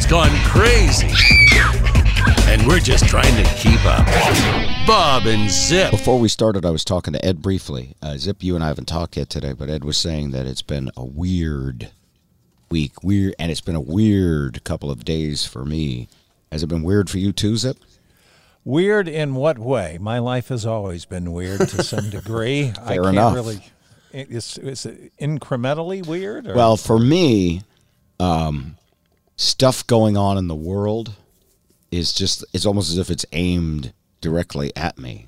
internet's gone crazy. And we're just trying to keep up. Bob and Zip. Before we started, I was talking to Ed briefly. Uh, Zip, you and I haven't talked yet today, but Ed was saying that it's been a weird week, weird, and it's been a weird couple of days for me. Has it been weird for you too, Zip? Weird in what way? My life has always been weird to some degree. I Fair can't enough. really. It's, it's incrementally weird. Or? Well, for me, um, stuff going on in the world is just, it's almost as if it's aimed directly at me.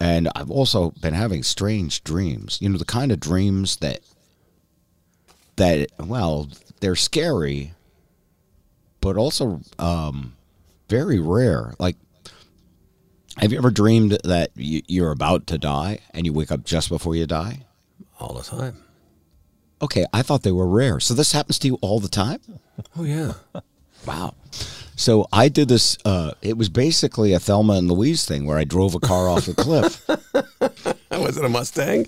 And I've also been having strange dreams. You know, the kind of dreams that, that, well, they're scary, but also um, very rare. Like, have you ever dreamed that you- you're about to die and you wake up just before you die? all the time. Okay, I thought they were rare. So this happens to you all the time? Oh yeah. Wow. So I did this. Uh, it was basically a Thelma and Louise thing where I drove a car off a cliff. Was it a Mustang?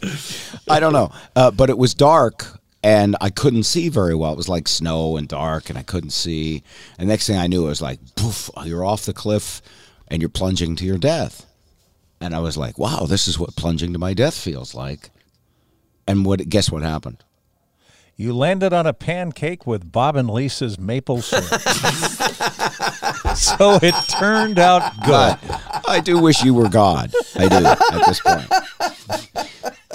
I don't know, uh, but it was dark and I couldn't see very well. It was like snow and dark, and I couldn't see. And next thing I knew, it was like, poof! You're off the cliff, and you're plunging to your death. And I was like, wow, this is what plunging to my death feels like. And what? Guess what happened? You landed on a pancake with Bob and Lisa's maple syrup. so it turned out good. I do wish you were God. I do at this point.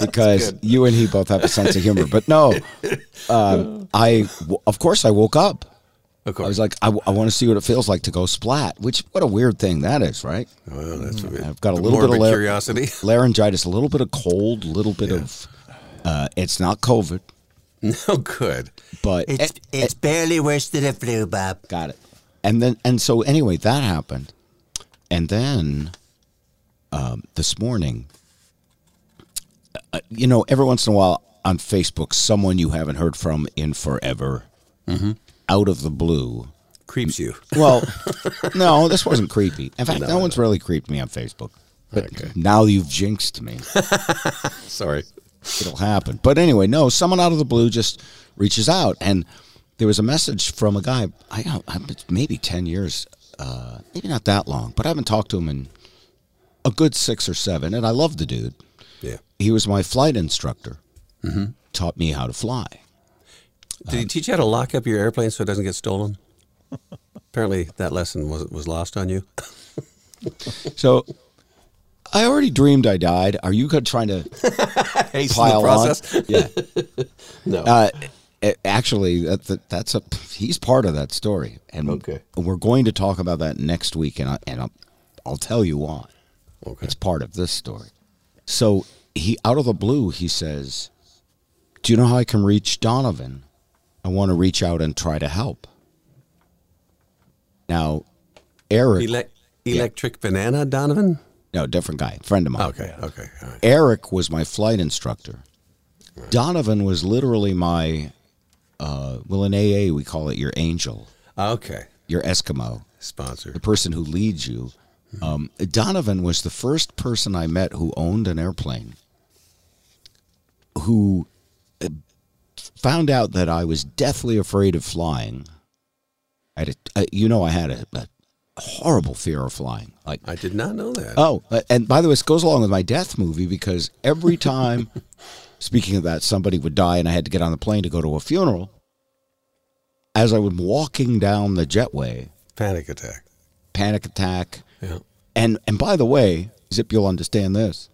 Because you and he both have a sense of humor. But no, um, I, of course, I woke up. Of course. I was like, I, want to see what it feels like to go splat, which, what a weird thing that is, right? well, that's a bit, I've got a little bit of lar- curiosity. laryngitis, a little bit of cold, a little bit of, uh, it's not COVID, No good. but It's it's barely worse than a flu, Bob. Got it. And then, and so anyway, that happened. And then um, this morning, uh, you know, every once in a while on Facebook, someone you haven't heard from in forever, out of the blue. Creeps you. Well, no, this wasn't creepy. In fact, no, one's really creeped me on Facebook. But now you've jinxed me. Sorry. It'll happen. But anyway, no, someone out of the blue just reaches out, and there was a message from a guy. I don't, I- it's maybe ten years, uh, maybe not that long, but I haven't talked to him in a good six or seven, and I love the dude. Yeah. He was my flight instructor. Taught me how to fly. Did he teach you how to lock up your airplane so it doesn't get stolen? Apparently, that lesson was was lost on you. So I already dreamed I died. Are you trying to pile the process. on? Yeah. No. Uh, actually, that, that, that's a he's part of that story, and Okay. we're going to talk about that next week, and I, and I'll, I'll tell you why. okay. It's part of this story. So he, out of the blue, he says, "Do you know how I can reach Donovan? I want to reach out and try to help." Now, Eric, Elec- electric banana, Donovan. No, different guy, friend of mine. Okay. Okay. Right. Eric was my flight instructor. Donovan was literally my, uh, well, in AA we call it your angel, Okay. your Eskimo, Sponsor. the person who leads you. Um, Donovan was the first person I met who owned an airplane, who uh, found out that I was deathly afraid of flying. I had a, uh, you know, I had a, a horrible fear of flying. Like I did not know that. Oh, uh, and by the way, this goes along with my death movie because every time, speaking of that, somebody would die and I had to get on the plane to go to a funeral. As I was walking down the jetway, Panic attack. panic attack, Yeah. and and by the way, Zip, you'll understand this.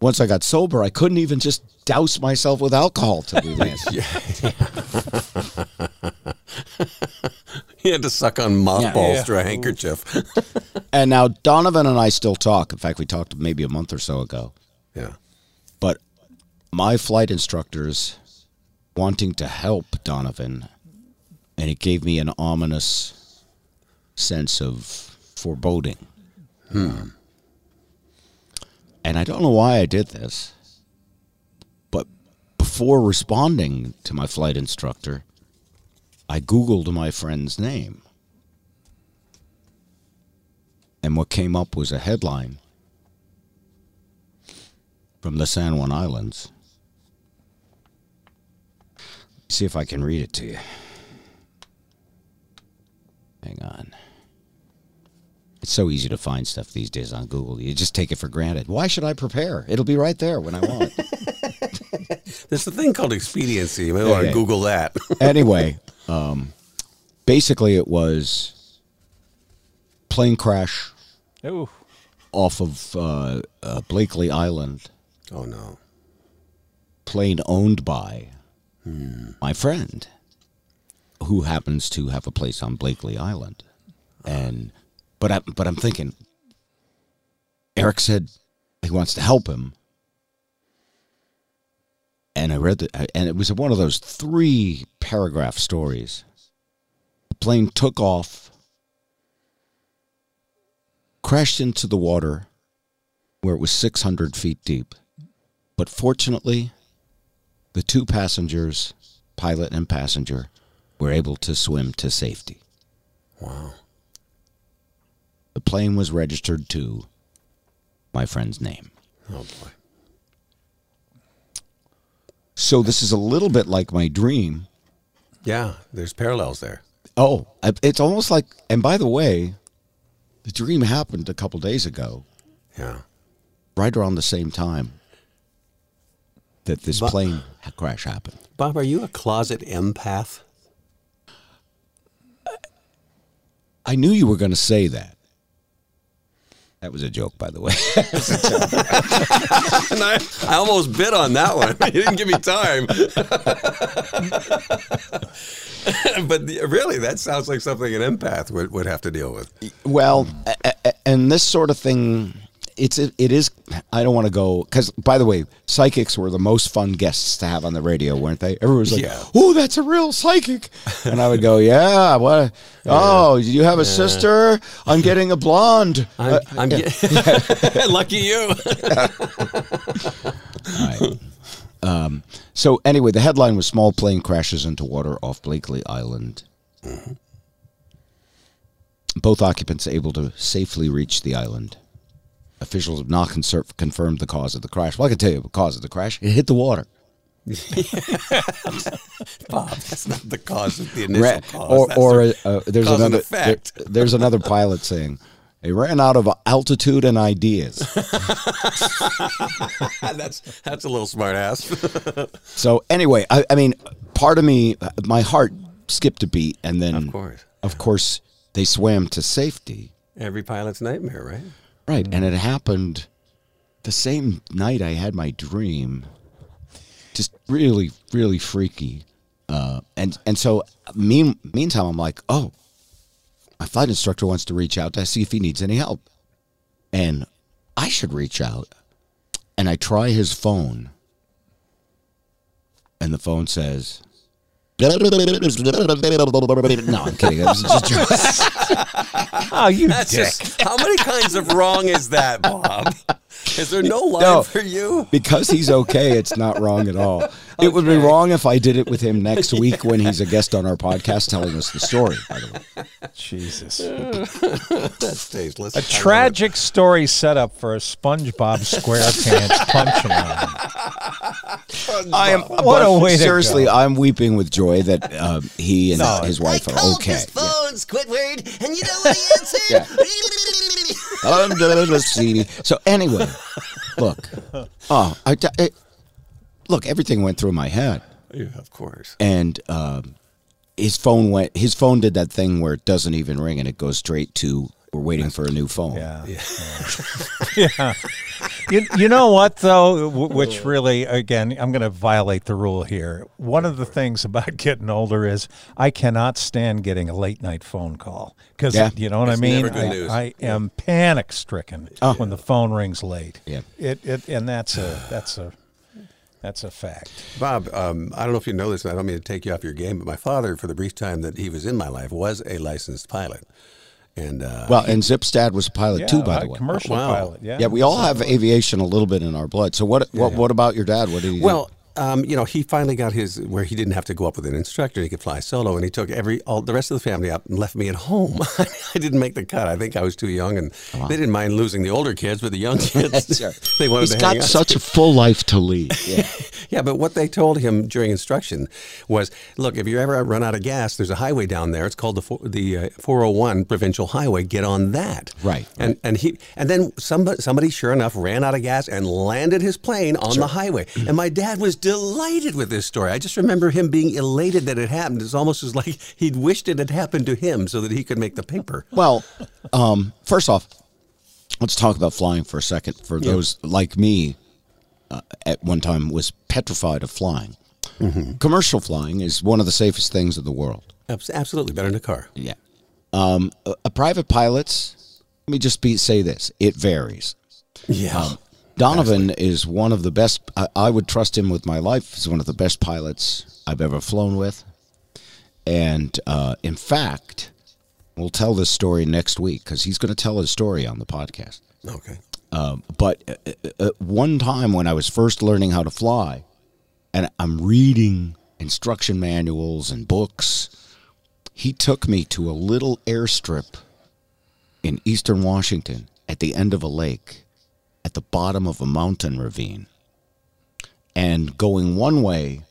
Once I got sober, I couldn't even just douse myself with alcohol to release. He had to suck on mothballs Yeah. through a handkerchief. and now Donovan and I still talk. In fact, we talked maybe a month or so ago. yeah. But my flight instructors wanting to help Donovan, and it gave me an ominous sense of foreboding. Hmm. And I don't know why I did this, but before responding to my flight instructor, I Googled my friend's name. And what came up was a headline from the San Juan Islands. See if I can read it to you. Hang on. It's so easy to find stuff these days on Google. You just take it for granted. Why should I prepare? It'll be right there when I want it. There's a thing called expediency. You might want to yeah. Google that. anyway, um, basically, it was plane crash Ooh. off of uh, uh, Blakely Island. oh no. plane owned by my friend who happens to have a place on Blakely Island. And but I but I'm thinking Eric said he wants to help him. And I read the and it was one of those three paragraph stories. The plane took off crashed into the water where it was 600 feet deep. But fortunately, the two passengers, pilot and passenger, were able to swim to safety. Wow. The plane was registered to my friend's name. Oh boy. So this is a little bit like my dream. Yeah, there's parallels there. Oh, it's almost like, and by the way, the dream happened a couple days ago, Yeah. right around the same time that this But- plane crash happened. Bob, are you a closet empath? I knew you were going to say that. That was a joke, by the way. And I, I almost bit on that one. You didn't give me time. but the- really, that sounds like something an empath would, would have to deal with. Well, a- a- and this sort of thing, it's it, it is. I don't want to go because, by the way, psychics were the most fun guests to have on the radio, weren't they? Everyone was like, Yeah. "Oh, that's a real psychic," and I would go, "Yeah, what? Oh, you have a sister? I'm getting a blonde." I'm, Uh, I'm get- lucky you. Right. Um, so anyway, the headline was "Small plane crashes into water off Blakely Island." Both occupants able to safely reach the island. Officials have not confirmed the cause of the crash. Well, I can tell you the cause of the crash. It hit the water. Bob, that's not the cause of the initial Ra- cause. or That's or the uh, there's another there- there's another pilot saying they ran out of altitude and ideas. that's that's a little smart ass. so anyway, I, I mean, part of me, my heart skipped a beat, and then Of course. of course, they swam to safety. Every pilot's nightmare, right? Right, and it happened the same night I had my dream. Just really, really freaky. Uh, and and so mean, meantime, I'm like, oh, my flight instructor wants to reach out to see if he needs any help, and I should reach out. And I try his phone, and the phone says. No, I'm kidding. It was just Oh, you That's dick. just how many kinds of wrong is that, Bob? Is there no line No. for you? because he's okay, it's not wrong at all. It would be wrong if I did it with him next week when he's a guest on our podcast telling us the story. By the way, Jesus. That's tasteless. A tragic story set up for a SpongeBob SquarePants punchline. I am. What a way to seriously, go. I'm weeping with joy that uh, he and his wife I are called okay. his phone, Squidward, and you know what he answered? Yeah. so anyway, look. Oh, I, I- look. Everything went through my head. Yeah, of course. and um, his phone went. His phone did that thing where it doesn't even ring and it goes straight to we're waiting for a new phone. Yeah. Yeah. You, you know what, though, w- which really, again, I'm going to violate the rule here. One of the things about getting older is I cannot stand getting a late night phone call because, Yeah. you know what It's I mean? never good I. I am panic stricken Oh. when the phone rings late. Yeah. It, it, and that's a, that's a, that's a fact. Bob, um, I don't know if you know this, and I don't mean to take you off your game, but my father, for the brief time that he was in my life, was a licensed pilot. And uh, Well, and Zip's dad was a pilot Yeah, too, by the way. commercial Wow. pilot. Yeah. Yeah, we all have aviation a little bit in our blood. So what? What? What about your dad? What did he? do? Um, you know, he finally got his where he didn't have to go up with an instructor; he could fly solo, and he took every all the rest of the family up and left me at home. I didn't make the cut. I think I was too young, and they didn't mind losing the older kids, but the young kids, they wanted He's to got such a full life to lead. Yeah. Yeah, but what they told him during instruction was, look, if you ever run out of gas, there's a highway down there. It's called the four- the uh, 401 provincial highway. Get on that. Right, And and he and then somebody somebody sure enough ran out of gas and landed his plane on the highway. And my dad was delighted with this story. I just remember him being elated that it happened. It's almost as like he'd wished it had happened to him so that he could make the paper. Well, um, first off, let's talk about flying for a second. For those like me, uh, at one time was petrified of flying. Commercial flying is one of the safest things in the world. Absolutely better than a car. Yeah. Um, a, a private pilot's. Let me just be say this: it varies. Yeah. Donovan is one of the best. I, I would trust him with my life. He's one of the best pilots I've ever flown with. And uh, in fact, we'll tell this story next week because he's going to tell his story on the podcast. okay. Um, but uh, uh, uh, one time when I was first learning how to fly, and I'm reading instruction manuals and books, he took me to a little airstrip in eastern Washington at the end of a lake, at the bottom of a mountain ravine. And going one way,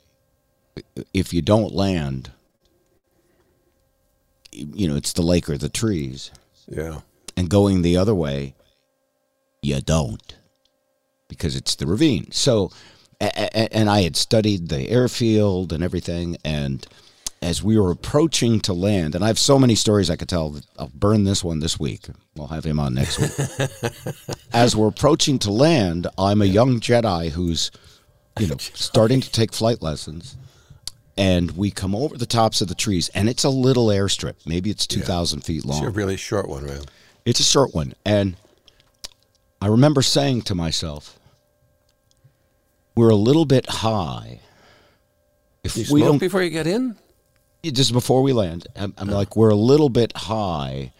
if you don't land, you know, it's the lake or the trees Yeah. and going the other way, you don't because it's the ravine. So, and I had studied the airfield and everything, and as we were approaching to land, and I have so many stories I could tell. I'll burn this one this week. We'll have him on next week. as we're approaching to land, I'm a young Jedi who's, you know, starting to take flight lessons. And we come over the tops of the trees, and it's a little airstrip. Maybe it's 2,000 feet long. It's a really short one, right? It's a short one. And I remember saying to myself, we're a little bit high. If You we don't, before you get in? Just before we land, I'm, I'm like, we're a little bit high.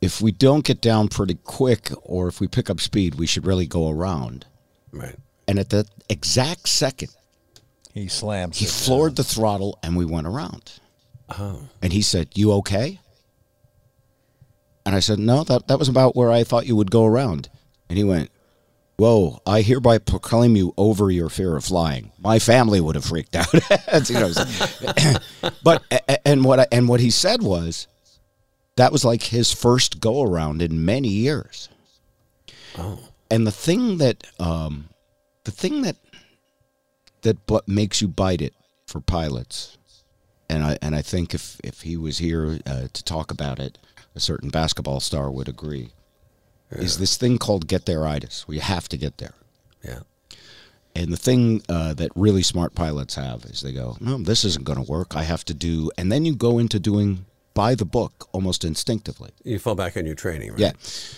If we don't get down pretty quick or if we pick up speed, we should really go around. Right. And at the exact second, He slams he it. floored the throttle and we went around. Oh. And he said, You okay? And I said, No, that, that was about where I thought you would go around. And he went, Whoa, I hereby proclaim you over your fear of flying. My family would have freaked out. That's, you know, but and what I, and what he said was that was like his first go around in many years. Oh. And the thing that um, the thing that that what makes you bite it for pilots, and I and I think if if he was here uh, to talk about it, a certain basketball star would agree. Is this thing called get there-itis? We have to get there. Yeah. And the thing uh, that really smart pilots have is they go, no, this isn't going to work. I have to do, and then you go into doing by the book almost instinctively. You fall back on your training, right? Yeah.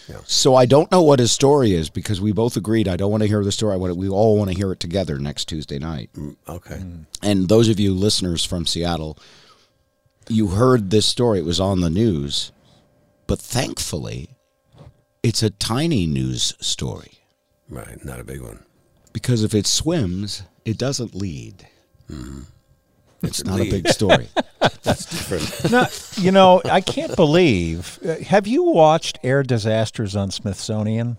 Yeah. So I don't know what his story is because we both agreed I don't want to hear the story. I want we all want to hear it together next Tuesday night. Mm, okay. Hmm. And those of you listeners from Seattle, you heard this story. It was on the news, but thankfully, it's a tiny news story Right. Not a big one. because if it swims, it doesn't lead. It's not a big story. That's different. No, you know, I can't believe. uh, Have you watched Air Disasters on Smithsonian?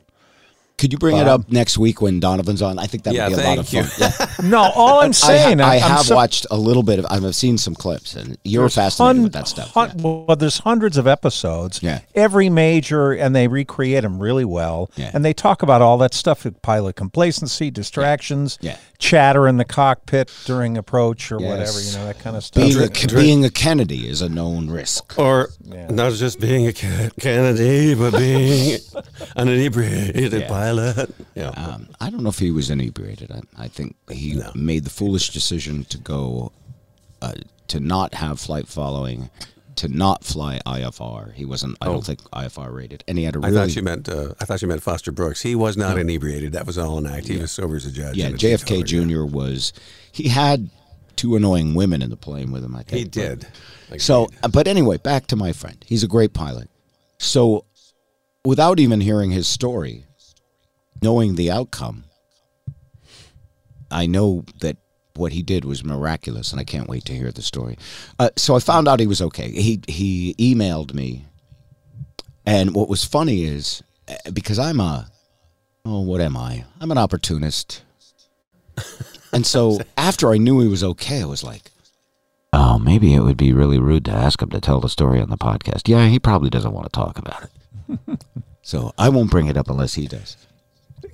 Could you bring it up next week when Donovan's on? I think that would be a lot of thank fun. you. No, all I'm saying, ha- I I'm have so- watched a little bit of. I've seen some clips, and you're There's fascinated hun- with that stuff. hun- yeah. Well, there's hundreds of episodes. Yeah. Every major, and they recreate them really well. Yeah. And they talk about all that stuff pilot complacency, distractions, Yeah. chatter in the cockpit during approach or Yes. whatever, you know, that kind of stuff. Being a, Drink- being a Kennedy is a known risk. Or not just being a Kennedy, but being an inebriated Yeah. Pilot. Yeah. Um, I don't know if he was inebriated. I, I think he made the foolish decision to go uh, to not have flight following, to not fly IFR. He wasn't. I Oh. don't think IFR rated, and he had a I really thought you meant uh, I thought you meant Foster Brooks. He was not inebriated. That was all an act. He was sober as a judge. yeah. JFK teetotaler, yeah. Jr. was. He had two annoying women in the plane with him. I think He but- did. So, Agreed. uh, but anyway, back to my friend. He's a great pilot. So, without even hearing his story, knowing the outcome, I know that what he did was miraculous, and I can't wait to hear the story. Uh, so I found out he was okay. He he emailed me, and what was funny is uh, because I'm a oh what am I? I'm an opportunist, and so after I knew he was okay, I was like. Oh, maybe it would be really rude to ask him to tell the story on the podcast. Yeah, he probably doesn't want to talk about it. so I won't bring it up unless he does.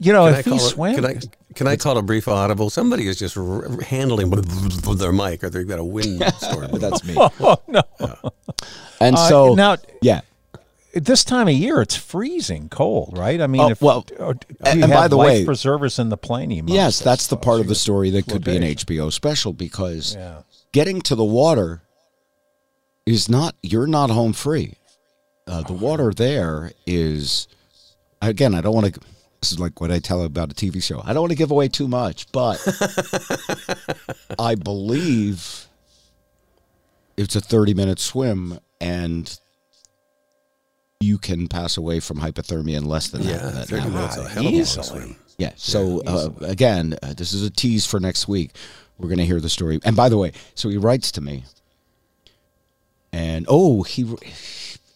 You know, Can I if he call swam, Can I, can I call a brief audible? Somebody is just r- handling with their mic, or they've got a windstorm. But that's me. oh no! And Uh, so now, yeah. this time of year, it's freezing cold, right? I mean, Oh, if, well, do you and by the life way- preservers in the plane. you must, Yes, I that's the part of the story that could be an HBO special because Yeah. getting to the water is not you're not home free. Uh, the water there is again. I don't want to. This is like what I tell about a TV show. I don't want to give away too much, but I believe it's a 30 minute swim and you can pass away from hypothermia in less than yeah, that. that 30 minutes, a hell of a swim. Yeah. So uh, again, uh, this is a tease for next week. We're going to hear the story. And by the way, so he writes to me, and oh, he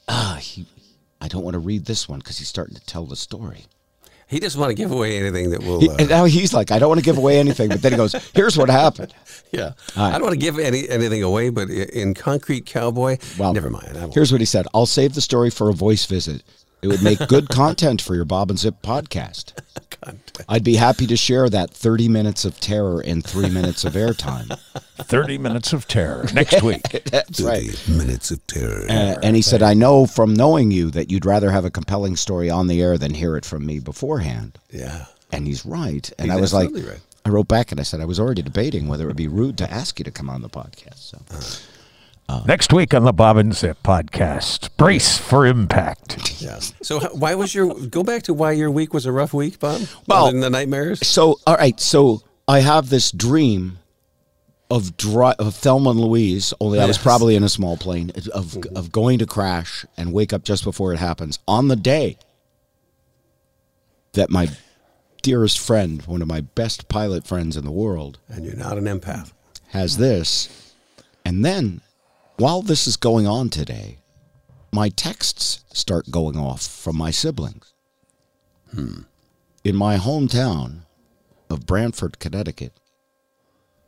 ah he. I don't want to read this one because he's starting to tell the story. He doesn't want to give away anything that will. He, Uh, and now he's like, I don't want to give away anything, but then he goes, "Here's what happened." yeah, right. I don't want to give any anything away, but in Concrete Cowboy, Well, never mind. Here's what he said: I'll save the story for a voice visit. It would make good content for your Bob and Zip podcast. I'd be happy to share that 30 minutes of terror in three minutes of airtime. Thirty minutes of terror next week. That's right. Minutes of terror. Uh, and he said, I know from knowing you that you'd rather have a compelling story on the air than hear it from me beforehand. yeah. And he's right. And He's I was like, right. I wrote back and I said, I was already debating whether it would be rude to ask you to come on the podcast. So next week on the Bob and Zip podcast. Brace for impact. Yeah. So why was your go back to why your week was a rough week, Bob? Well- Other than the nightmares. So, all right. So I have this dream of, dri- of Thelma and Louise, only I was probably in a small plane, of, mm-hmm. of going to crash and wake up just before it happens on the day that my dearest friend, one of my best pilot friends in the world, And you're not an empath. has this. And then while this is going on today, my texts start going off from my siblings. Hmm. In my hometown of Branford, Connecticut,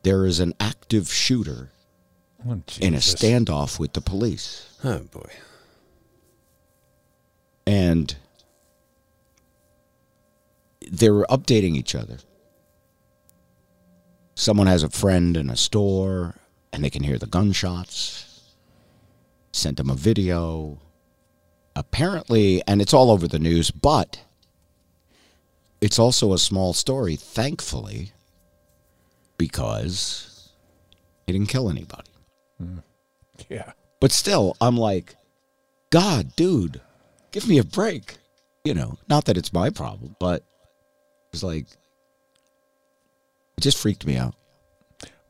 there is an active shooter Oh, in a standoff with the police. Oh boy. And they were updating each other. Someone has a friend in a store and they can hear the gunshots. Sent him a video. Apparently, and it's all over the news, but it's also a small story, thankfully, because he didn't kill anybody. Mm. Yeah. But still, I'm like, God, dude, give me a break. You know, not that it's my problem, but it's like, it just freaked me out.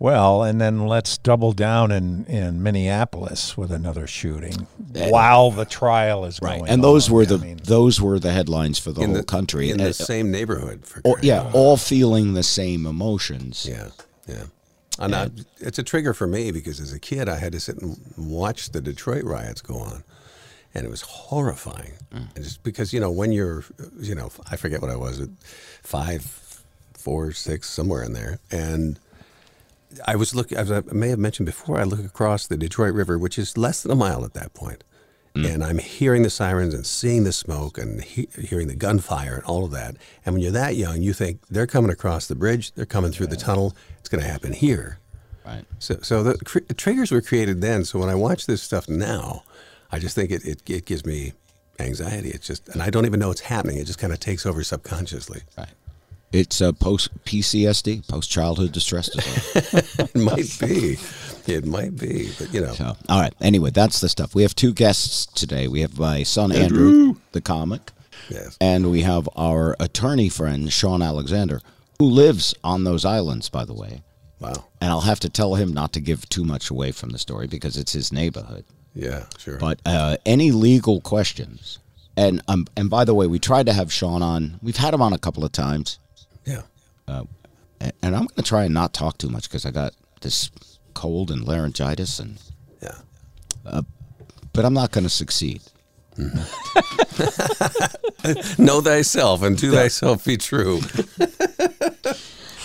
Well, and then let's double down in, in Minneapolis with another shooting while the trial is going. On. And those on. were I the mean, those were the headlines for the whole the country. in And, the uh, same neighborhood. For all- yeah, out all feeling the same emotions. Yeah, yeah. And I, it's a trigger for me because as a kid, I had to sit and watch the Detroit riots go on, and it was horrifying. And just because you know when you're, you know, I forget what I was at five, four, six, somewhere in there, and I was looking. As I may have mentioned before, I look across the Detroit River, which is less than a mile at that point, mm. and I'm hearing the sirens and seeing the smoke and he, hearing the gunfire and all of that. And when you're that young, you think they're coming across the bridge, they're coming through the tunnel. It's going to happen here. Right. So, so the cr- triggers were created then. So when I watch this stuff now, I just think it, it, it gives me anxiety. It's just, and I don't even know it's happening. It just kind of takes over subconsciously. Right. It's a post PCSD, post childhood distress disorder. it might be. It might be. But, you know, So, all right. Anyway, that's the stuff. We have two guests today. We have my son Andrew, the comic, yes. and we have our attorney friend Shawn Alexander, who lives on those islands, by the way. Wow. And I'll have to tell him not to give too much away from the story because it's his neighborhood. Yeah, sure. But uh, any legal questions, and um, and by the way, we tried to have Shawn on. We've had him on a couple of times. Yeah. and I'm going to try and not talk too much because I got this cold and laryngitis, and Yeah. but I'm not going to succeed. Know thyself and to thyself be true.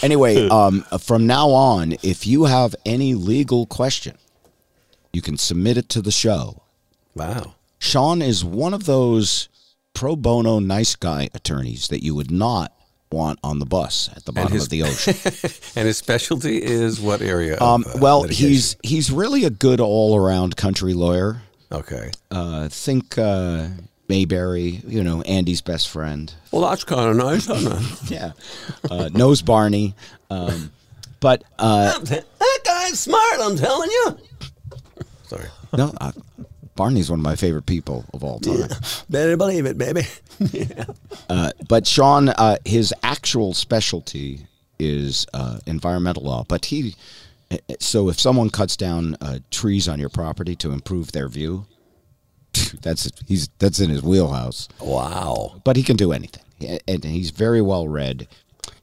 Anyway, um, from now on, if you have any legal question, you can submit it to the show. Wow. Shawn is one of those pro bono nice guy attorneys that you would not want on the bus at the bottom his- of the ocean. And his specialty is what area? Um, of, uh, well, litigation? he's he's really a good all around country lawyer. okay. Uh, think uh, Mayberry, you know, Andy's best friend. Well, that's kind of nice, isn't it? Yeah, uh, knows Barney. Um, but uh, That guy's smart, I'm telling you. Sorry. no, uh, Barney's one of my favorite people of all time. Better believe it, baby. Uh, but Shawn, uh, his actual specialty is uh, environmental law. But he, so if someone cuts down uh, trees on your property to improve their view, that's he's that's in his wheelhouse. Wow. But he can do anything, and he's very well read.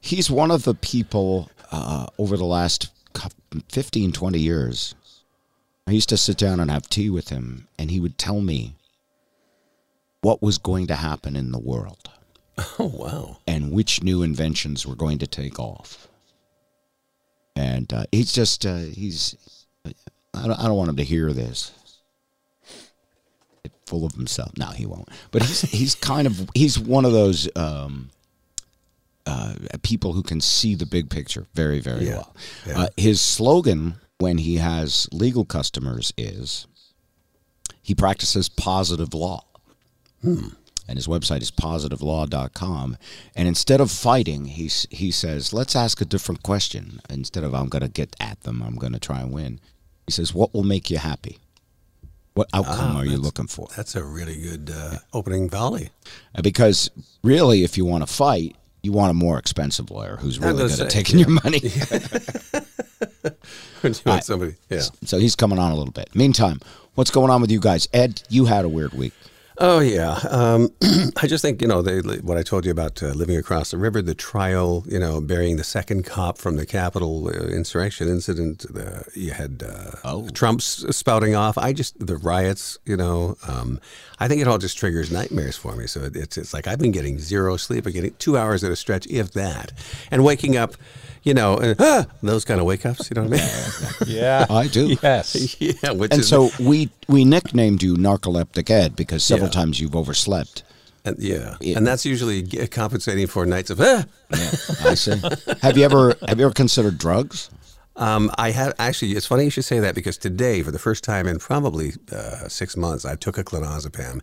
He's one of the people uh, over the last cou- 15, 20 years. I used to sit down and have tea with him, and he would tell me what was going to happen in the world Oh, wow. and which new inventions were going to take off. And uh, he's just, uh, he's, I don't, I don't want him to hear this. Full of himself. No, he won't. But he's, he's kind of, he's one of those um, uh, people who can see the big picture very, very Yeah, well. yeah. Uh, his slogan when he has legal customers is he practices positive law and his website is positivelaw.com. And instead of fighting, he he says, "Let's ask a different question." Instead of "I'm going to get at them, I'm going to try and win," he says, "What will make you happy? What outcome are you looking for?" That's a really good uh, opening volley. Because really, if you want to fight, you want a more expensive lawyer who's really good at taking yeah. your money. You somebody, yeah. so he's coming on a little bit. Meantime, what's going on with you guys? Ed, you had a weird week. Oh yeah, um, I just think you know they, what I told you about uh, living across the river, the trial, you know, burying the second cop from the Capitol uh, insurrection incident. Uh, you had uh, Oh. Trump's spouting off. I just the riots, you know. Um, I think it all just triggers nightmares for me. So it, it's it's like I've been getting zero sleep. I'm getting two hours at a stretch, if that, and waking up, you know, and, ah, those kind of wake ups. You know what I mean? Yeah. I do. Yes. yeah, which And is so we we nicknamed you Narcoleptic Ed because several Yeah. times you've overslept. and, yeah. Yeah. and that's usually compensating for nights of ah. I see. have you ever have you ever considered drugs? Um, I have actually. It's funny you should say that because today, for the first time in probably uh, six months, I took a clonazepam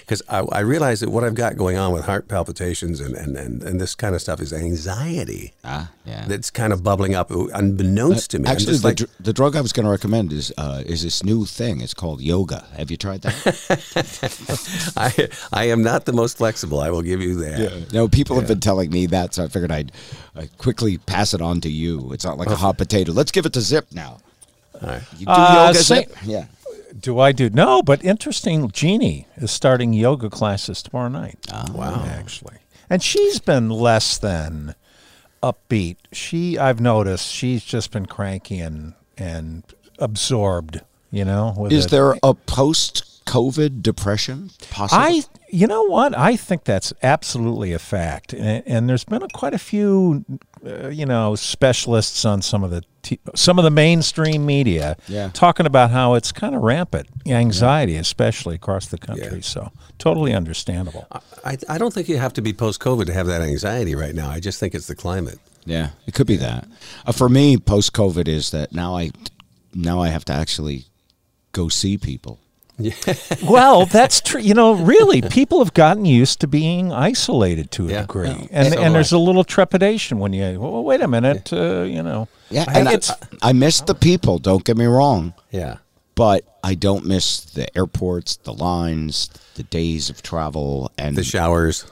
because I, I realized that what I've got going on with heart palpitations and, and, and, and this kind of stuff is anxiety Ah, yeah. that's kind of bubbling up unbeknownst to me. Actually, the, like, dr- the drug I was going to recommend is uh, is this new thing. It's called yoga. Have you tried that? I I am not the most flexible. I will give you that. No, people have been telling me that, so I figured I'd uh, quickly pass it on to you. It's not like a hot potato. Let's give it to Zip now. All right. You do Uh, yoga, say- Zip? Yeah. Do I do? No, but interesting. Jeannie is starting yoga classes tomorrow night. Wow. Actually, and she's been less than upbeat. She, I've noticed, she's just been cranky and and absorbed. You know, with Is it. there a post COVID depression possible? I, you know what? I think that's absolutely a fact, and, and there's been a, quite a few, uh, you know, specialists on some of the t- some of the mainstream media Yeah. talking about how it's kind of rampant, anxiety, especially across the country. Yeah. So totally understandable. I, I don't think you have to be post COVID to have that anxiety right now. I just think it's the climate. Yeah, it could be that. Uh, for me, post COVID is that now I now I have to actually go see people. Well, that's true. You know, really, people have gotten used to being isolated to a Yeah. degree, Yeah. and So and there's I. a little trepidation when you. Well, wait a minute. Uh, you know. Yeah, I and I, it's I miss the people. Don't get me wrong, Yeah. but I don't miss the airports, the lines, the days of travel, and The showers,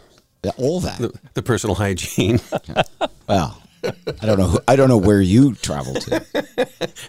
all that. the, the personal hygiene. well, I don't know. Who, I don't know where you travel to.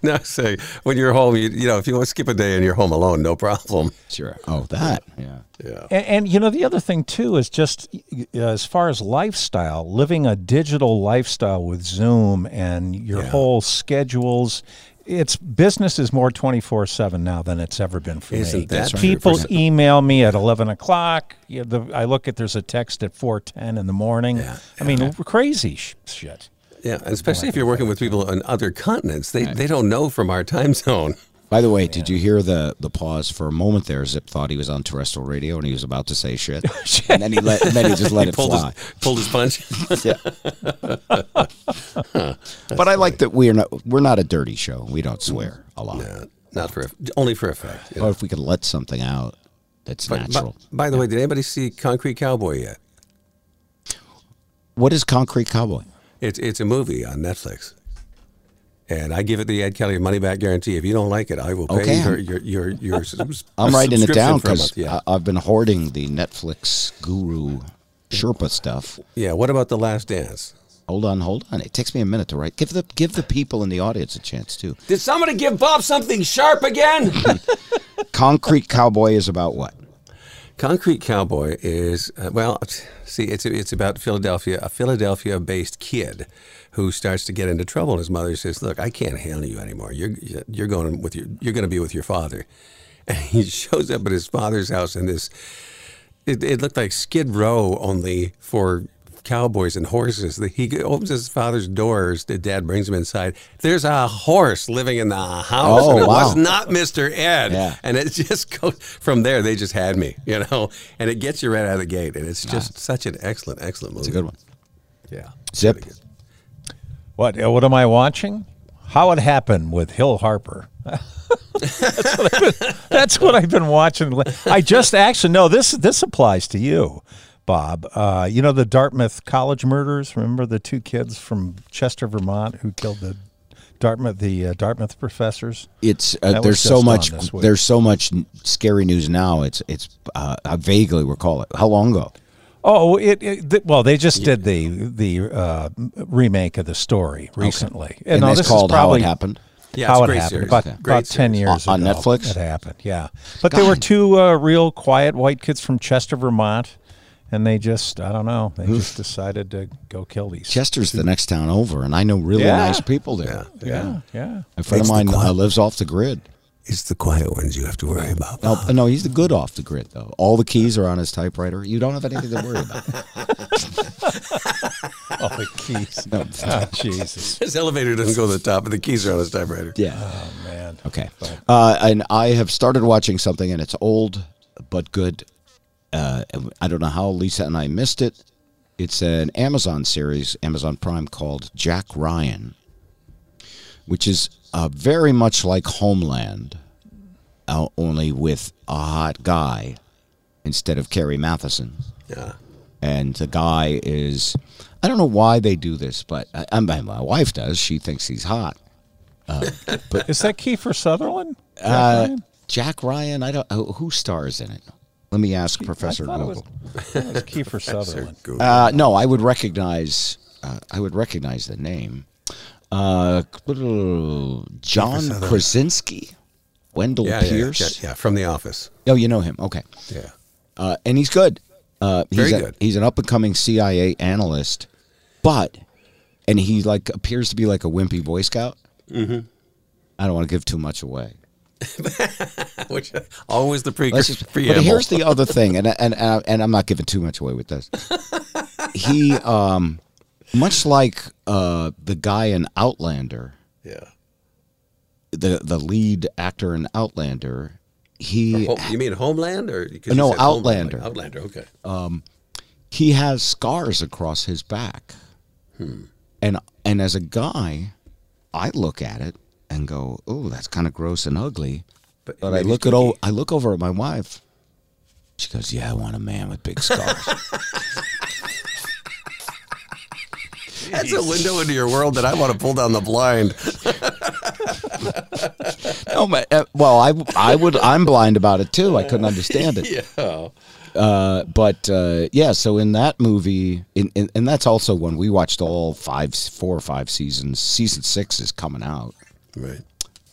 No, say when you're home, you, you know, if you want to skip a day and you're home alone, no problem. Sure. Oh, that. Yeah. Yeah. And, and you know the other thing too is just uh, as far as lifestyle, living a digital lifestyle with Zoom and your Yeah. whole schedules. It's business is more twenty four seven now than it's ever been for me. Isn't that true? People For- email me at eleven o'clock. You know, the, I look at there's a text at four ten in the morning. Yeah. I mean, crazy sh- shit. Yeah, especially if you're working with people on other continents, they, they don't know from our time zone. By the way, did you hear the the pause for a moment there? Zip thought he was on terrestrial radio and he was about to say shit, and then he let and then he just let He it pulled fly. his, pulled his punch. Yeah, But I like that we're not we're not a dirty show. We don't swear a lot. Yeah, not for only for effect. you Or if we could let something out that's But- but- natural. by the way, did anybody see Concrete Cowboy yet? what is Concrete Cowboy? It's it's a movie on Netflix, and I give it the Ed Kelly money back guarantee. If you don't like it, I will pay Okay. your your your, your I'm writing it down because yeah, I've been hoarding the Netflix guru Sherpa stuff. yeah. What about the Last Dance? Hold on, hold on. It takes me a minute to write. Give the give the people in the audience a chance too. Did somebody give Bob something sharp again? Concrete Cowboy is about what? Concrete Cowboy is uh, well, see, it's it's about Philadelphia, a Philadelphia-based kid who starts to get into trouble. His mother says, "Look, I can't handle you anymore. You're you're going with your you're going to be with your father." And he shows up at his father's house in this. It, it looked like Skid Row only for cowboys and horses. He opens his father's doors. The dad brings him inside. There's a horse living in the house. Oh, and it wow. was not Mr. Ed. Yeah. And it just goes from there. They just had me, you know, and it gets you right out of the gate. And it's just such an excellent, excellent movie. It's a good one. Yeah. Zip. What uh, what am I watching? How it happened with Hill Harper. that's, what I've been, that's what I've been watching. I just actually no this this applies to you, Bob. Uh, you know the Dartmouth college murders. Remember the two kids from Chester, Vermont, who killed the Dartmouth the uh, Dartmouth professors. It's uh, there's so much there's so much scary news now. It's it's uh, I vaguely recall it. How long ago? Oh, it, it th- well they just did the the uh, remake of the story recently, And no, it's this is called How It Happened. Yeah, how it's it great happened series. about, Yeah. about Great 10 series. years On- on ago Netflix? it happened yeah but there were two uh, real quiet white kids from chester vermont and they just i don't know they just decided to go kill these Chester's the next town over, and I know really Yeah. nice people there. yeah yeah A friend It's of the mine uh, lives off the grid. It's the quiet ones you have to worry about. No, no, he's the good off the grid though. All the keys are on his typewriter. You don't have anything to worry about. oh the keys No. oh, jesus His elevator doesn't go to the top, but the keys are on his typewriter. Yeah. oh man Okay. Uh, and I have started watching something, and it's old but good. Uh, I don't know how Lisa and I missed it. It's an Amazon series, Amazon Prime, called Jack Ryan, which is uh, very much like Homeland, uh, only with a hot guy instead of Carrie Mathison. Yeah. And the guy is, I don't know why they do this, but I, I, my wife does. She thinks he's hot. is that kiefer sutherland Jack Uh, Jack Ryan, I don't. Who who stars in it? Let me ask I Professor thought was, Google. I thought it was kiefer sutherland Google. Uh, no, I would recognize. Uh, I would recognize the name. Uh, John Krasinski, Wendell yeah, yeah, Pierce. yeah, yeah, from The Office. Oh, you know him. Okay, Yeah. uh, and he's good. Uh, he's Very a- good. He's an up and coming CIA analyst, but and he like appears to be like a wimpy Boy Scout. Mm-hmm. I don't want to give too much away. Which always the pre- Let's just- preamble. but here's the other thing, and and and, and I'm not giving too much away with this. he, um, much like uh, the guy in Outlander, yeah. the the lead actor in Outlander, he Ho- you mean Homeland or 'cause you No, said Homeland, Outlander. like Outlander. Okay. he has scars across his back, and and as a guy, I look at it and go, "Oh, that's kind of gross and ugly." But, But I look at oh. I look over at my wife. She goes, "Yeah, I want a man with big scars." That's a window into your world that I want to pull down the blind. no, ma- uh, well, I I would I'm blind about it too. I couldn't understand it. yeah. Uh, but uh, yeah, so in that movie, in, in, and that's also when we watched all five, four or five seasons. Season six is coming out, Right.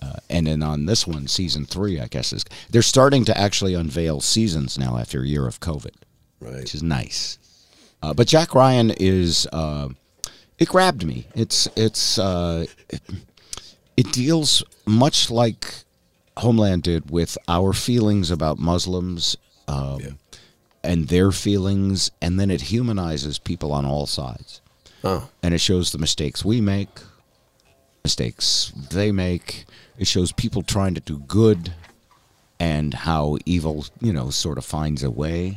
uh, and then on this one, season three, I guess is they're starting to actually unveil seasons now after a year of COVID, Right. which is nice. Uh, but Jack Ryan is uh, it grabbed me. It's it's uh, it, it deals much like Homeland did with our feelings about Muslims um, and their feelings, and then it humanizes people on all sides. Oh. And it shows the mistakes we make, mistakes they make. It shows people trying to do good and how evil, you know, sort of finds a way.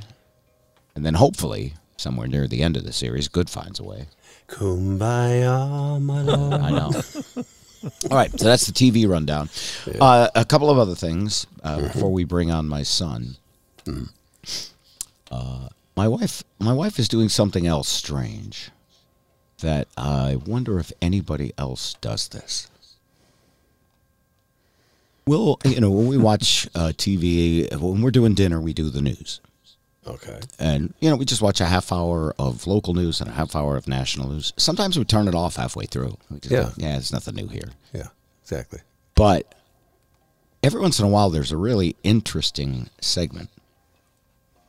And then hopefully, somewhere near the end of the series, good finds a way. Kumbaya, my lord. I know. All right, so that's the TV rundown. Uh, a couple of other things uh, before we bring on my son. Uh, my wife, my wife is doing something else strange. That I wonder if anybody else does this. We'll, you know, when we watch uh, TV, when we're doing dinner, we do the news Okay. and you know we just watch a half hour of local news and a half hour of national news sometimes we turn it off halfway through just Yeah. yeah there's nothing new here Yeah. Exactly. but every once in a while there's a really interesting segment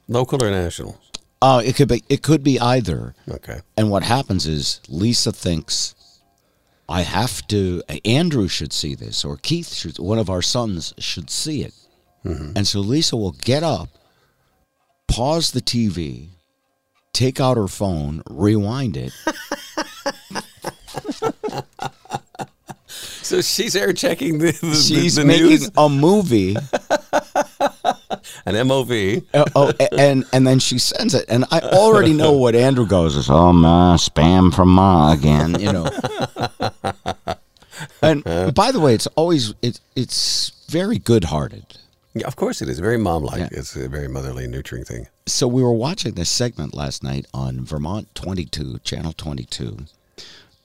Local or national? Uh, it could be it could be either. Okay. and what happens is lisa thinks i have to andrew should see this or keith should one of our sons should see it. And so lisa will get up pause the tv take out her phone rewind it. So she's air checking the, the, she's the, the making news, a movie an MOV. uh, oh, and and then she sends it and i already know what andrew goes is oh ma spam from ma again you know and by the way it's always it, it's very good-hearted Yeah, of course it is. Very mom-like. Yeah. It's a very motherly, nurturing thing. so we were watching this segment last night on vermont 22 channel 22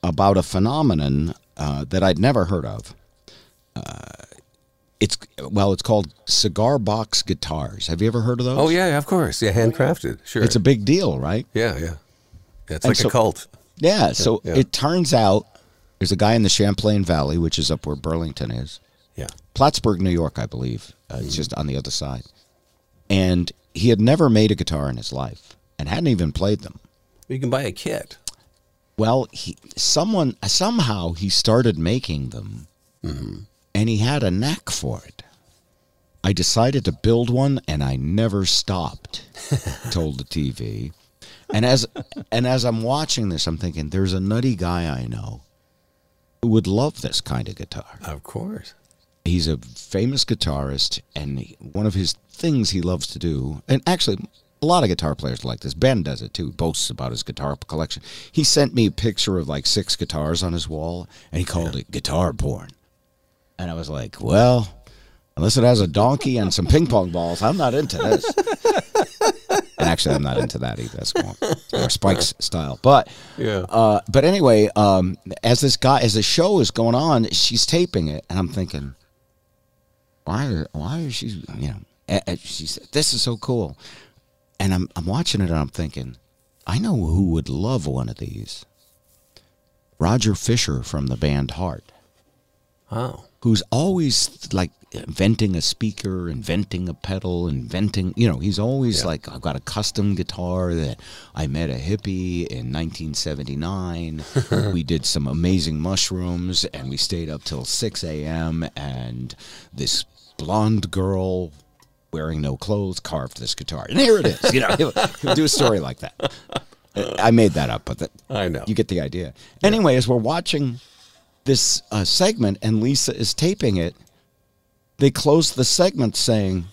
about a phenomenon uh, that i'd never heard of uh, it's well it's called cigar box guitars have you ever heard of those Oh yeah, of course. Yeah, handcrafted. Sure. it's a big deal right yeah, yeah. yeah it's And like so- a cult. Yeah, so yeah. it turns out there's a guy in the Champlain Valley, which is up where Burlington is, Yeah. Plattsburgh, New York, I believe. Uh, It's just on the other side. And he had never made a guitar in his life and hadn't even played them. You can buy a kit. Well, he someone somehow he started making them, and he had a knack for it. I decided to build one, and I never stopped. told the TV, and as and as I'm watching this, I'm thinking, there's a nutty guy I know who would love this kind of guitar. Of course. He's a famous guitarist, and he, one of his things he loves to do, and actually, a lot of guitar players like this. Ben does it too. Boasts about his guitar collection. He sent me a picture of like six guitars on his wall, and he called it guitar porn. And I was like, well, unless it has a donkey and some ping pong balls, I'm not into this. and actually, I'm not into that either. That's more, more Spike's style. But Yeah. uh, but anyway, um, as this guy, as the show is going on, she's taping it, and I'm thinking, why, why is she, you know, eh, eh, she said, this is so cool, and I'm, I'm watching it, and I'm thinking, I know who would love one of these. Roger Fisher from the band Heart, Oh. who's always like inventing a speaker, inventing a pedal, inventing, you know, he's always Yeah. like, I've got a custom guitar that I met a hippie in 1979. we did some amazing mushrooms and we stayed up till 6 a.m. And this blonde girl wearing no clothes carved this guitar. And here it is. You know, he'll, he'll do a story like that. I made that up, but that, I know. you get the idea. Anyway, as we're watching this uh, segment and Lisa is taping it, they close the segment saying,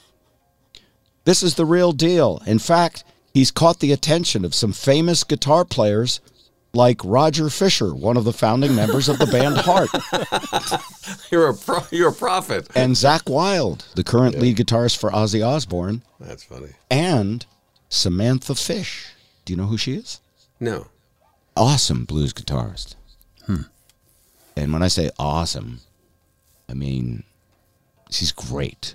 This is the real deal. In fact, he's caught the attention of some famous guitar players like Roger Fisher, one of the founding members of the band Heart, You're a pro- you're a prophet. and Zakk Wylde, the current lead guitarist for Ozzy Osbourne, That's funny. and Samantha Fish. Do you know who she is? No. awesome blues guitarist. And when I say awesome, I mean she's great.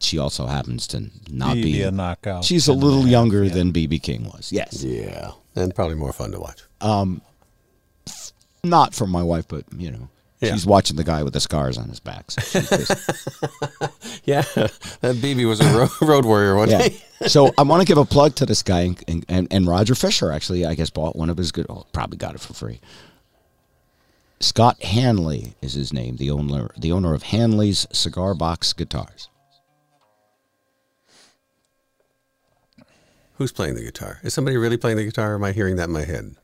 she also happens to not Be- be, be a knockout She's a little a- younger than BB King was. Yes, Yeah, and probably more fun to watch. Um, not for my wife, but you know, Yeah. she's watching the guy with the scars on his back. So Yeah, that BB was a road, road warrior one yeah. day. So I want to give a plug to this guy, and, and, and Roger Fisher actually, I guess, bought one of his good. Oh, probably got it for free. Scott Hanley is his name, the owner, the owner of Hanley's Cigar Box Guitars. Who's playing the guitar? Is somebody really playing the guitar? Or am I hearing that in my head?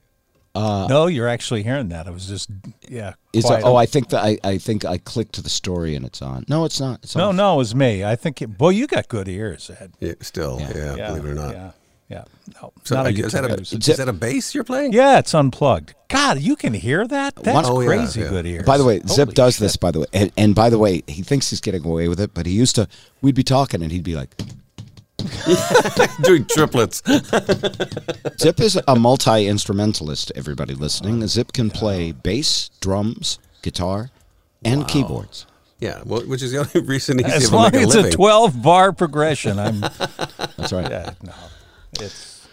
Uh, no, you're actually hearing that. I was just yeah. Is quiet. oh, I think that I, I think I clicked to the story and it's on. No, it's not. It's no, off. no, it was me. I think. It, boy, you got good ears, Ed. Yeah, still, yeah, Yeah, believe it or not. Yeah, yeah. No, So not a is, that a, guitar. is that a bass you're playing? Yeah, it's unplugged. God, you can hear that? Oh, That's Oh, crazy yeah. good ears. By the way, Zip does shit. this. By the way, and, and by the way, he thinks he's getting away with it, but he used to. We'd be talking, and he'd be like, Doing triplets. "Zip is a multi instrumentalist." Everybody listening, Zip can play bass, drums, guitar, and keyboards. yeah, well, which is the only reason he's As able long to make as a it's living. a 12 bar progression, I'm. That's right. yeah, no. It's.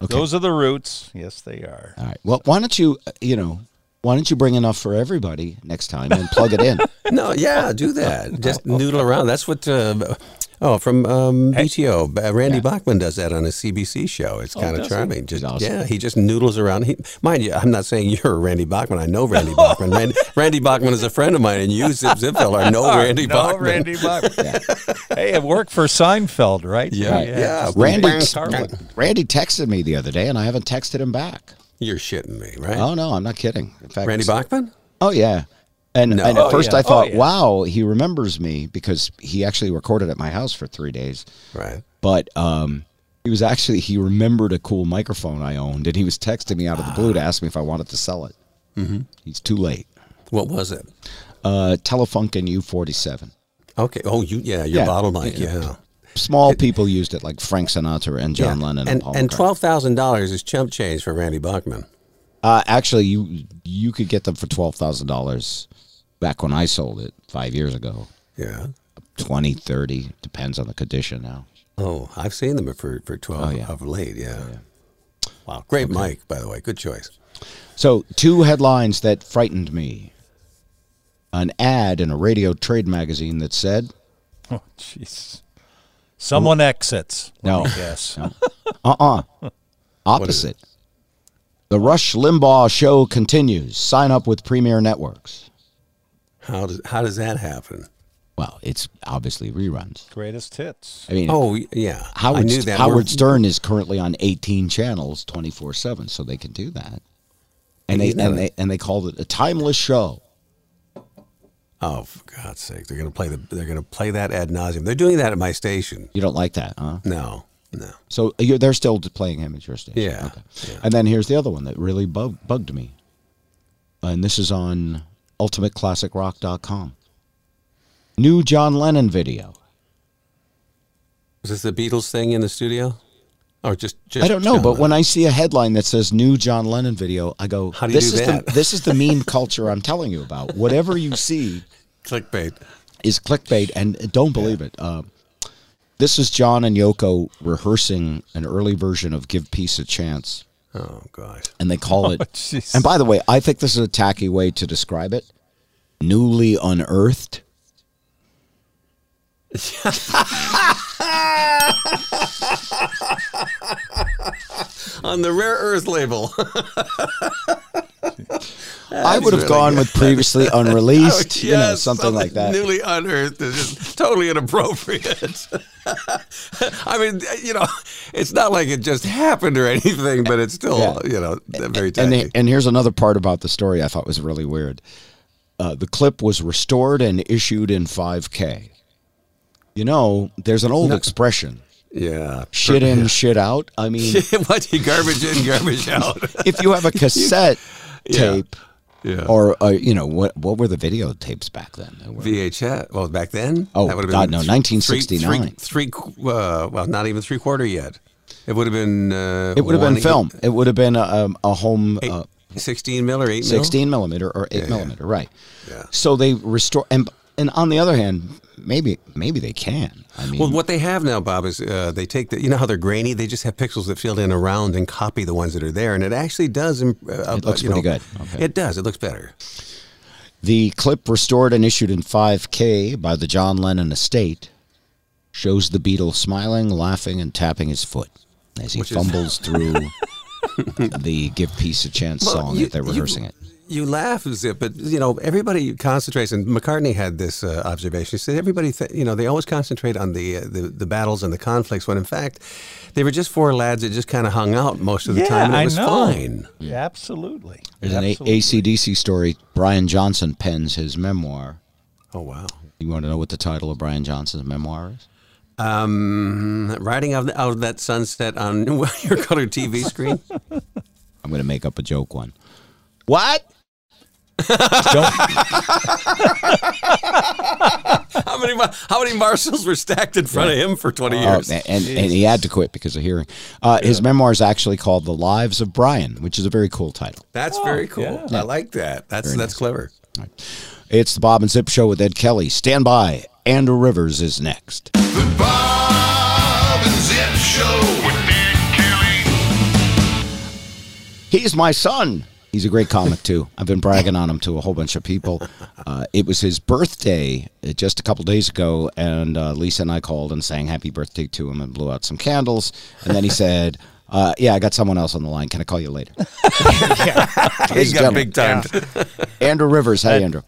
Those are the roots. Yes, they are. All right. Well, why don't you, uh, you know, why don't you bring enough for everybody next time and plug it in? No, yeah, do that. Just noodle around. That's what. Uh, oh, from um, BTO, uh, Randy Bachman does that on his CBC show. It's kind of does he? charming. Just awesome. yeah, he just noodles around. He, mind you, I'm not saying you're Randy Bachman. I know Randy Bachman. Randy, Randy Bachman is a friend of mine, and you, Zip Zipfeller, know Randy no, Bachman. Randy Bachman. hey, it worked for Seinfeld, right? Yeah, Right. yeah. just Randy. Randy texted me the other day, and I haven't texted him back. You're shitting me, right? Oh no, I'm not kidding. In fact, Randy Bachman? Oh yeah. And, No. and at Oh, first yeah. I thought, Oh, yeah. wow, he remembers me because he actually recorded at my house for three days. Right. But um, he was actually he remembered a cool microphone I owned, and he was texting me out of the blue to ask me if I wanted to sell it. Mm-hmm. He's too late. What was it? Uh, Telefunken U47. Okay. Oh, you yeah, your Yeah. bottle mic. Yeah. Small people used it, like Frank Sinatra and John Yeah. Lennon and, and Paul and McCartney. twelve thousand dollars is chump change for Randy Bachman. Uh, actually, you you could get them for twelve thousand dollars back when I sold it five years ago. Yeah. 20, 30, depends on the condition now. Oh, I've seen them for for twelve Oh, yeah. of late. Yeah. Wow. Great mic, by the way. Good choice. So, two headlines that frightened me. An ad in a radio trade magazine that said, Oh, jeez. Someone exits. No. Yes. guess. uh uh opposite. The Rush Limbaugh show continues. Sign up with Premiere Networks. How does how does that happen? Well, it's obviously reruns. Greatest hits. I mean, Oh yeah, I Howard, knew that. Howard Stern is currently on 18 channels 24 7, so they can do that. And they, and, a- they, and they called it a timeless show. Oh, for God's sake! They're gonna play the. They're gonna play that ad nauseum. They're doing that at my station. You don't like that, huh? No, no. So you're, they're still playing him at your station. Yeah, yeah. And then here's the other one that really bug, bugged me. And this is on ultimateclassicrock.com. New John Lennon video. Was this the Beatles thing in the studio, or just? just I don't know, but when I see a headline that says new John Lennon video, I go, How do you this do is that?" the this is the meme culture I'm telling you about. Whatever you see clickbait. is clickbait and don't believe it. Uh, this is John and Yoko rehearsing an early version of Give Peace a Chance. Oh gosh. and they call it. jeez. and by the way, I think this is a tacky way to describe it. Newly unearthed. On the rare earth label. I would have really gone with previously unreleased, you know, Yes, something like that. Newly unearthed is just totally inappropriate. I mean, you know, it's not like it just happened or anything, but it's still, Yeah. you know, very and tacky. they, and here's another part about the story I thought was really weird. Uh, the clip was restored and issued in 5K. You know, there's an old expression: yeah. "shit in, shit out." I mean, what? You garbage in, garbage out. if you have a cassette tape, yeah. or uh, you know, what what were the videotapes back then? Were- VHS. Well, back then. Oh, that would have God, been no, th- 1969. Three, three, three uh, well, not even three quarter yet. It would have been. Uh, It would have been film. It would have been a, um, a home eight- uh, 16 mil or 8 mil? 16 millimeter or 8 Yeah, yeah. millimeter, right? Yeah. So they restore, and and on the other hand, maybe maybe they can. I mean, Well, what they have now, Bob, is uh, they take the, you know how they're grainy? They just have pixels that fill in around and copy the ones that are there. And it actually does. Uh, It looks you know, pretty good. Okay. It does. It looks better. the clip restored and issued in 5K by the John Lennon estate shows the Beatles smiling, laughing, and tapping his foot as he Which is- fumbles through the "Give Peace a Chance" Well, song you- that they're you- rehearsing it. You laugh, Zip, but you know everybody concentrates. And McCartney had this uh, observation. He said everybody, th- you know, they always concentrate on the, uh, the the battles and the conflicts. When in fact, they were just four lads that just kind of hung out most of the Yeah, time, and it I was know. fine. Absolutely. There's an A- Absolutely. ACDC story. Brian Johnson pens his memoir. Oh wow. You want to know what the title of Brian Johnson's memoir is? Um, riding out, out of that sunset on your color TV screen. I'm going to make up a joke one. What? Don't, how many Mar- how many Marshalls were stacked in front of him for twenty Uh, years? and, and he had to quit because of hearing. Uh, His memoir is actually called "The Lives of Brian," which is a very cool title. That's very cool. I like that. That's Very that's nice. clever. It's the Bob and Zip Show with Ed Kelly. Stand by. Andrew Rivers is next. The Bob and Zip Show with Ed Kelly. He's my son. He's a great comic too. I've been bragging on him to a whole bunch of people. Uh, it was his birthday uh, just a couple days ago, and uh, Lisa and I called and sang happy birthday to him and blew out some candles. And then he said, uh, "Yeah, I got someone else on the line. Can I call you later?" He's got gentlemen. big time. Andrew Rivers. Hey, Andrew.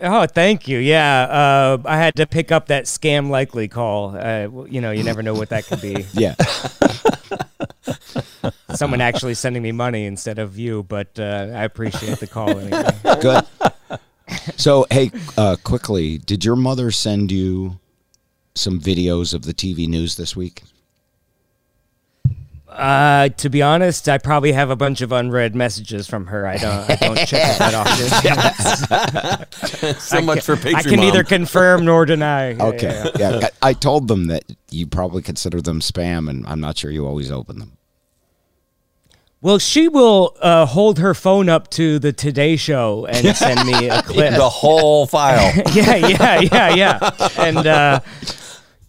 Oh, thank you. Yeah, uh, I had to pick up that scam likely call. Uh, you know, you never know what that could be. Yeah. Someone actually sending me money instead of you, but uh, I appreciate the call anyway. Good. So, hey, uh, quickly, did your mother send you some videos of the TV news this week? Uh, to be honest, I probably have a bunch of unread messages from her. I don't, I don't check it that often. so much for Patreon. I can neither confirm nor deny. Yeah, Okay. yeah. Yeah. I, I told them that you probably consider them spam, and I'm not sure you always open them. Well, she will uh, hold her phone up to the Today Show and send me a clip. the whole file. yeah, yeah, yeah, yeah. And uh,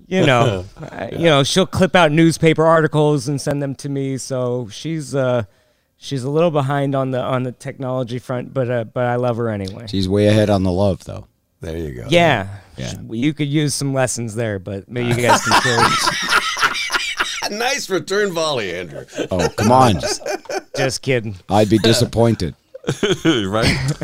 you know, uh, you know, she'll clip out newspaper articles and send them to me. So she's uh, she's a little behind on the on the technology front, but uh, but I love her anyway. She's way ahead on the love, though. There you go. Yeah, Yeah. Sh- you could use some lessons there, but maybe you guys can share. Nice return volley, Andrew. Oh, come on. Just kidding. I'd be disappointed. right?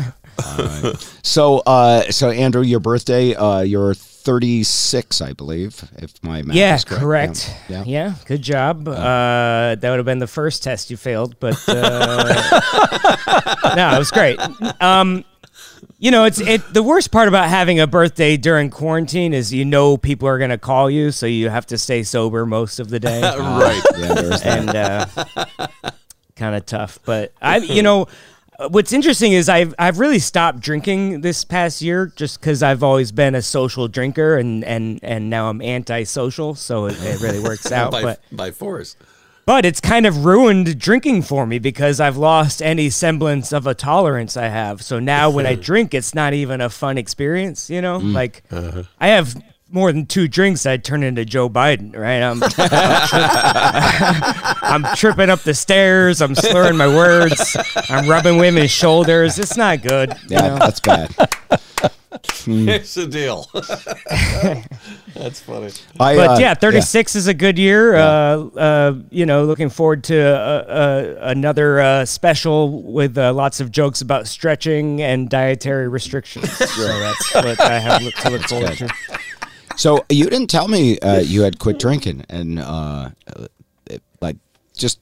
So, uh, so Andrew, your birthday, uh, you're 36, I believe, if my math Yeah, is correct. correct. Yeah. Yeah, good job. Uh, that would have been the first test you failed, but uh, no, it was great. Um, you know, it's it. The worst part about having a birthday during quarantine is you know people are gonna call you, so you have to stay sober most of the day, right. Yeah, and uh, kind of tough. But I, you know. What's interesting is I've I've really stopped drinking this past year just because I've always been a social drinker and, and, and now I'm antisocial, so it, it really works out. by, but by force. but it's kind of ruined drinking for me because I've lost any semblance of a tolerance I have. So now when I drink, it's not even a fun experience, you know? Mm. Like uh-huh. I have more than two drinks, I'd turn into Joe Biden, right? I'm, I'm tripping up the stairs. I'm slurring my words. I'm rubbing women's shoulders. It's not good. you yeah, know? that's bad. Here's the deal. That's funny. I, but uh, yeah, 36 is a good year. Uh, uh, you know, looking forward to uh, uh, another uh, special with uh, lots of jokes about stretching and dietary restrictions. so that's what I have to look forward to. So you didn't tell me uh, you had quit drinking and uh, uh, like just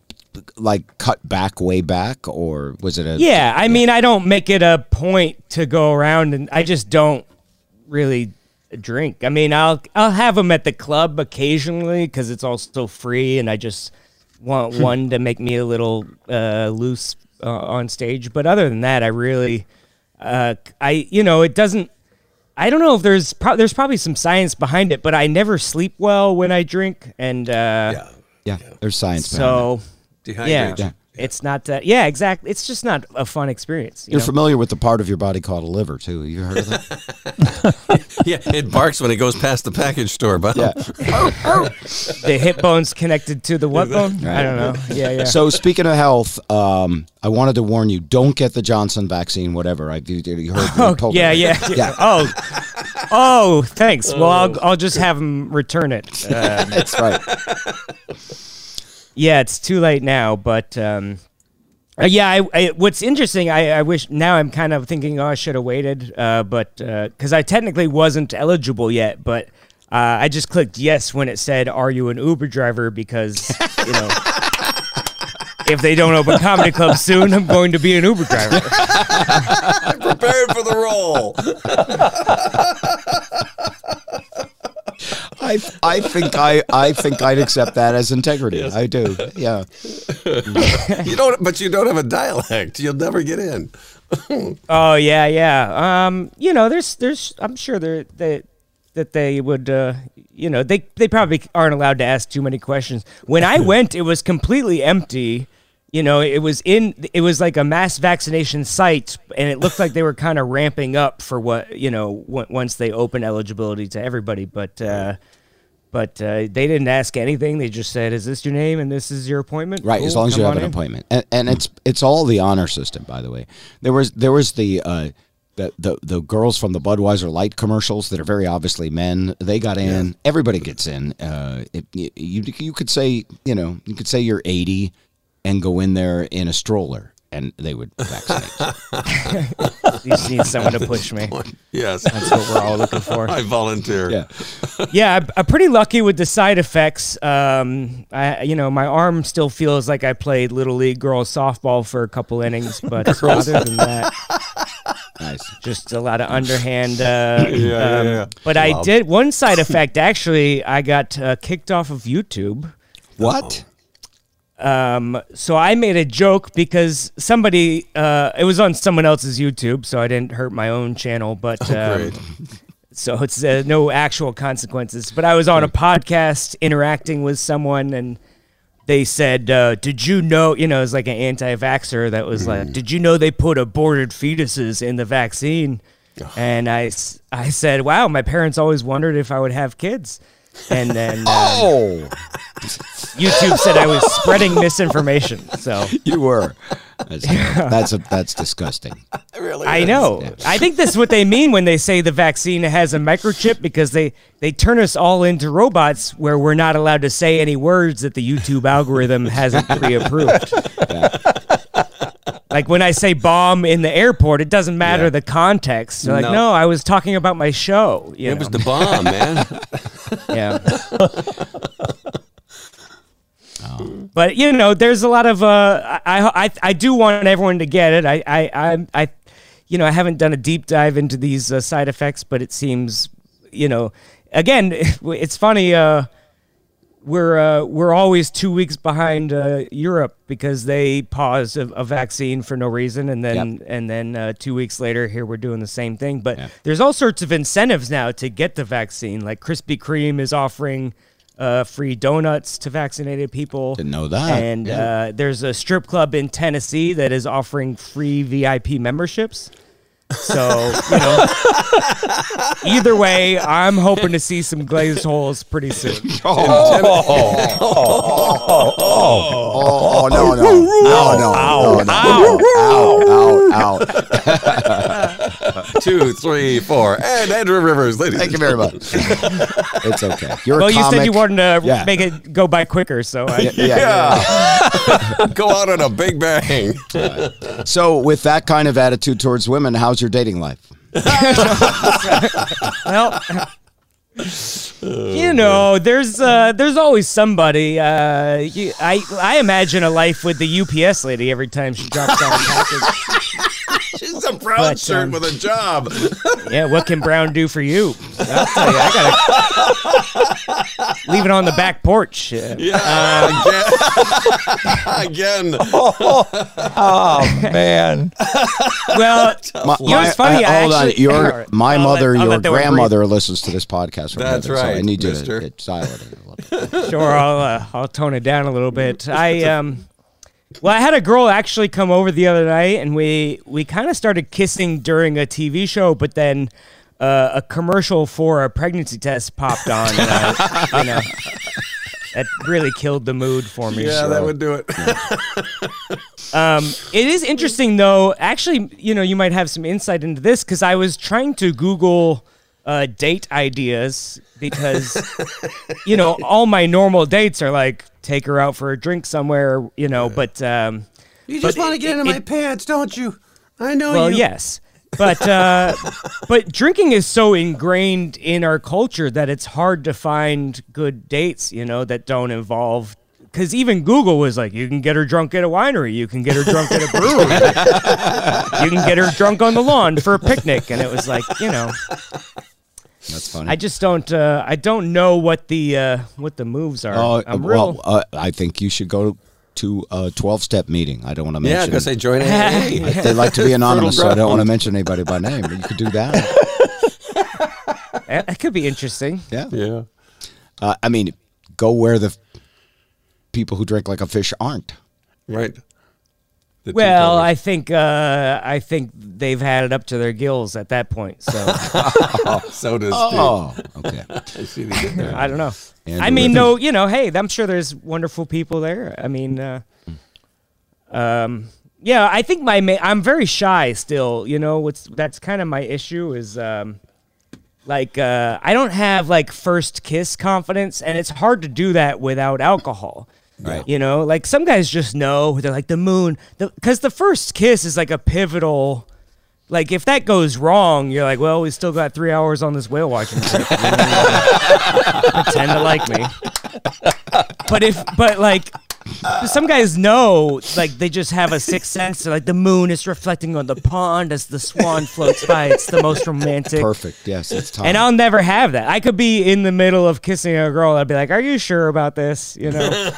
like cut back way back, or was it a Yeah, I mean, I don't make it a point to go around, and I just don't really drink. I mean, I'll I'll have them at the club occasionally because it's also free, and I just want one to make me a little uh, loose uh, on stage. But other than that, I really, uh, I you know, it doesn't. I don't know if there's pro- there's probably some science behind it, but I never sleep well when I drink, and uh, Yeah. Yeah, there's science behind it. so Dehydration. yeah. Yeah. it's not that. Yeah, exactly. It's just not a fun experience. You You're know? familiar with the part of your body called a liver, too. You heard of that? Yeah, it barks when it goes past the package store, but yeah. the hip bone's connected to the what bone? I don't know. Yeah, yeah. So speaking of health, um, I wanted to warn you: don't get the Johnson vaccine. Whatever. I you, you heard. Oh, told yeah, me. yeah, Yeah. Oh, oh, thanks. Well, I'll, I'll just have him return it. Uh, That's right. Yeah, it's too late now, but um, uh, yeah. I, I, what's interesting, I, I wish now I'm kind of thinking, oh, I should have waited, uh, but because I technically wasn't eligible yet, but uh, I just clicked yes when it said, "Are you an Uber driver?" Because you know. If they don't open comedy clubs soon, I'm going to be an Uber driver. prepared for the role. I I think I I think I'd accept that as integrity. I do. Yeah. You don't, but you don't have a dialect. You'll never get in. Oh yeah, yeah. Um, you know, there's, there's. I'm sure there that that they would. Uh, you know, they they probably aren't allowed to ask too many questions. When I went, it was completely empty. You know, it was in. It was like a mass vaccination site, and it looked like they were kind of ramping up for what you know w- once they open eligibility to everybody. But uh, but uh, they didn't ask anything. They just said, "Is this your name?" and "This is your appointment." Right, as long as you have an in. appointment, and, and it's it's all the honor system. By the way, there was there was the uh, the, the the girls from the Budweiser Light commercials that are very obviously men. They got in. Everybody gets in. Uh, it, you you could say you know you could say you're 80 and go in there in a stroller, and they would vaccinate. you. You just need someone to push me. Yes, That's what we're all looking for. I volunteer. yeah, yeah, I'm, I'm pretty lucky with the side effects. Um, I, you know, my arm still feels like I played little league girls softball for a couple innings, but other than that, nice. just a lot of underhand. Uh, yeah, um, yeah. But I did one side effect. Actually, I got uh, kicked off of YouTube. What? Um, so I made a joke because somebody, uh, it was on someone else's YouTube, so I didn't hurt my own channel, but, um, so it's uh, no actual consequences. But I was on a podcast interacting with someone, and they said, uh, "Did you know?" You know, it was like an anti-vaxxer that was like, "Did you know they put aborted fetuses in the vaccine?" And I, I said, "Wow, my parents always wondered if I would have kids." And then uh, Oh, YouTube said I was spreading misinformation. So you were. That's that's, a, that's disgusting. I know. I think that's what they mean when they say the vaccine has a microchip because they they turn us all into robots where we're not allowed to say any words that the YouTube algorithm hasn't pre-approved. Like when I say bomb in the airport, it doesn't matter Yeah. the context. They're like, No. no, I was talking about my show. You It know? was the bomb, man. Yeah. But you know, there's a lot of uh, I, I I do want everyone to get it. I I I, I you know I haven't done a deep dive into these uh, side effects, but it seems you know again it's funny. Uh, we're uh, we're always two weeks behind uh, Europe because they paused a, a vaccine for no reason, and then Yep. and then uh, two weeks later, here we're doing the same thing. But Yeah. there's all sorts of incentives now to get the vaccine. Like Krispy Kreme is offering uh, free donuts to vaccinated people. Didn't know that. And Yeah. uh, there's a strip club in Tennessee that is offering free VIP memberships. So you know, either way, I'm hoping to see some glazed holes pretty soon. Oh no no no no no no ow ow ow! Two, three, four, and Andrew Rivers, ladies. Thank you very much. It's okay. You're Well, a you said you wanted to Yeah. make it go by quicker, so I, Yeah, Yeah. Go out on a big bang. So, with that kind of attitude towards women, how's your dating life? well, you know, there's uh, there's always somebody. Uh, you, I I imagine a life with the UPS lady every time she drops off a package. She's a brown But, shirt um, with a job. Yeah, what can Brown do for you? I'll tell you, I gotta leave it on the back porch. Uh, Yeah. again. again. Oh man, well, My, You know, it's funny, I hold actually- on. Your my I'll mother, I'll your let that one breathe. grandmother listens to this podcast. From That's right. So I right, need you mister. to get silent. a little bit. sure, I'll uh, I'll tone it down a little bit. I um, Well, I had a girl actually come over the other night, and we we kind of started kissing during a TV show, but then uh, a commercial for a pregnancy test popped on. And I, you know, that really killed the mood for me. Yeah, that would do it. Um, it is interesting though. Actually, you know, you might have some insight into this because I was trying to Google uh, date ideas because, you know, all my normal dates are like take her out for a drink somewhere, you know. But um, You just want to it- get into it- my pants, don't you? I know well, you. yes, but uh, but drinking is so ingrained in our culture that it's hard to find good dates, you know, that don't involve. Because even Google was like, you can get her drunk at a winery, you can get her drunk at a brewery, you can get her drunk on the lawn for a picnic, and it was like, you know, That's funny. I just don't, uh, I don't know what the uh, what the moves are. Oh, I'm well, real. uh, I think you should go to a 12 step meeting. I don't want to mention. Yeah, because they join AA. they like to be anonymous, so I don't want to mention anybody by name. But you could do that. that that could be interesting. Yeah. yeah. Uh, I mean, go where the f- people who drink like a fish aren't. Right. The Well. I think uh, I think they've had it up to their gills at that point. So so does Oh, okay. Steve. I see what he did there. I don't know. Andrew I mean, Rivers. no, you know, hey, I'm sure there's wonderful people there. I mean, uh, um, yeah, I think my ma- I'm very shy still. You know, what's that's kind of my issue is um, like uh, I don't have like first kiss confidence, and it's hard to do that without alcohol. Right. You know, like some guys just know they're like the moon, because the first kiss is like a pivotal. Like if that goes wrong, you're like, well, we still got three hours on this whale watching trip. Pretend to like me. But if, but like, some guys know, like they just have a sixth sense. Like the moon is reflecting on the pond as the swan floats by. It's the most romantic. Perfect. Yes, it's time. And I'll never have that. I could be in the middle of kissing a girl. I'd be like, "Are you sure about this?" You know,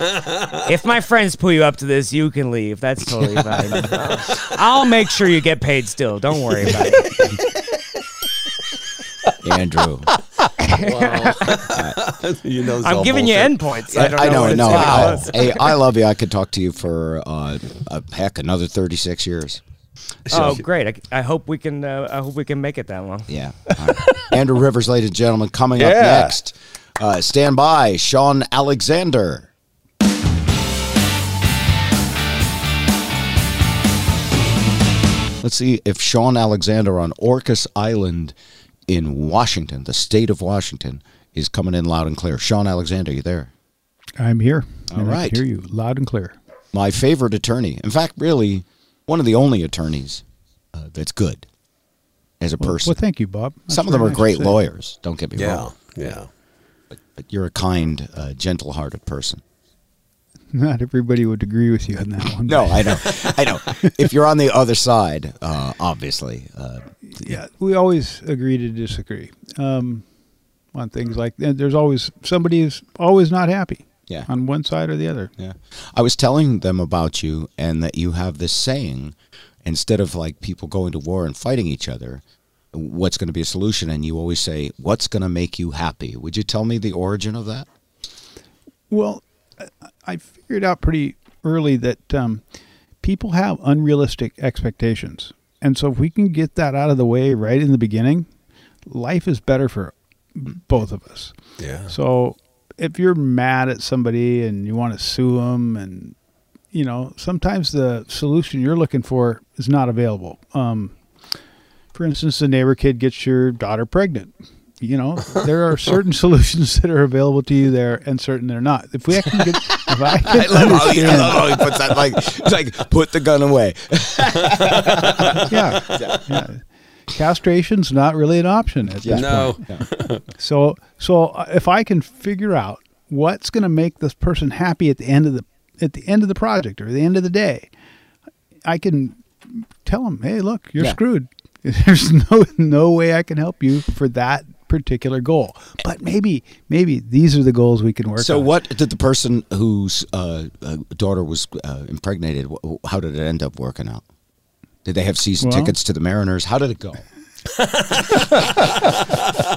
if my friends pull you up to this, you can leave. That's totally fine. I'll make sure you get paid still. Don't worry about it. Andrew. you know, I'm all giving you bullshit. endpoints. I, don't know. I know. No, I, hey, I love you. I could talk to you for uh, uh, heck another 36 years. Oh, great! I, I hope we can. Uh, I hope we can make it that long. Yeah. All right. Andrew Rivers, ladies and gentlemen, coming up next. Uh, stand by, Shawn Alexander. Let's see if Shawn Alexander on Orcas Island in Washington, the state of Washington, is coming in loud and clear. Shawn Alexander, you there? I'm here. All and I hear you loud and clear. My favorite attorney. In fact, really, one of the only attorneys uh, that's good as a person. Well, thank you, Bob. That's Some of them are nice great lawyers. Don't get me Yeah. wrong. Yeah. But you're a kind, uh, gentle-hearted person. Not everybody would agree with you on that one. No, I know, I know. If you're on the other side, uh, obviously, uh, yeah, we always agree to disagree um, on things like that. There's always somebody is always not happy. Yeah. on one side or the other. yeah. I was telling them about you and that you have this saying: instead of like people going to war and fighting each other, what's going to be a solution? And you always say, "What's going to make you happy?" Would you tell me the origin of that? Well, I- I figured out pretty early that um, people have unrealistic expectations, and so if we can get that out of the way right in the beginning, life is better for both of us. Yeah. So if you're mad at somebody and you want to sue them, and you know, sometimes the solution you're looking for is not available. Um, for instance, the neighbor kid gets your daughter pregnant. You know, there are certain solutions that are available to you there, and certain they're not. If we can get, if I can I love, how he, I love how he puts that like, it's like put the gun away. yeah, yeah. castration's not really an option at this No. point. So, so uh, if I can figure out what's going to make this person happy at the end of the at the end of the project or the end of the day, I can tell them, "Hey, look, you're Yeah. screwed. There's no no way I can help you for that particular goal. But maybe maybe these are the goals we can work on. So, on." what did the person whose uh, uh, daughter was uh, impregnated? How did it end up working out? Did they have season Well- tickets to the Mariners? How did it go?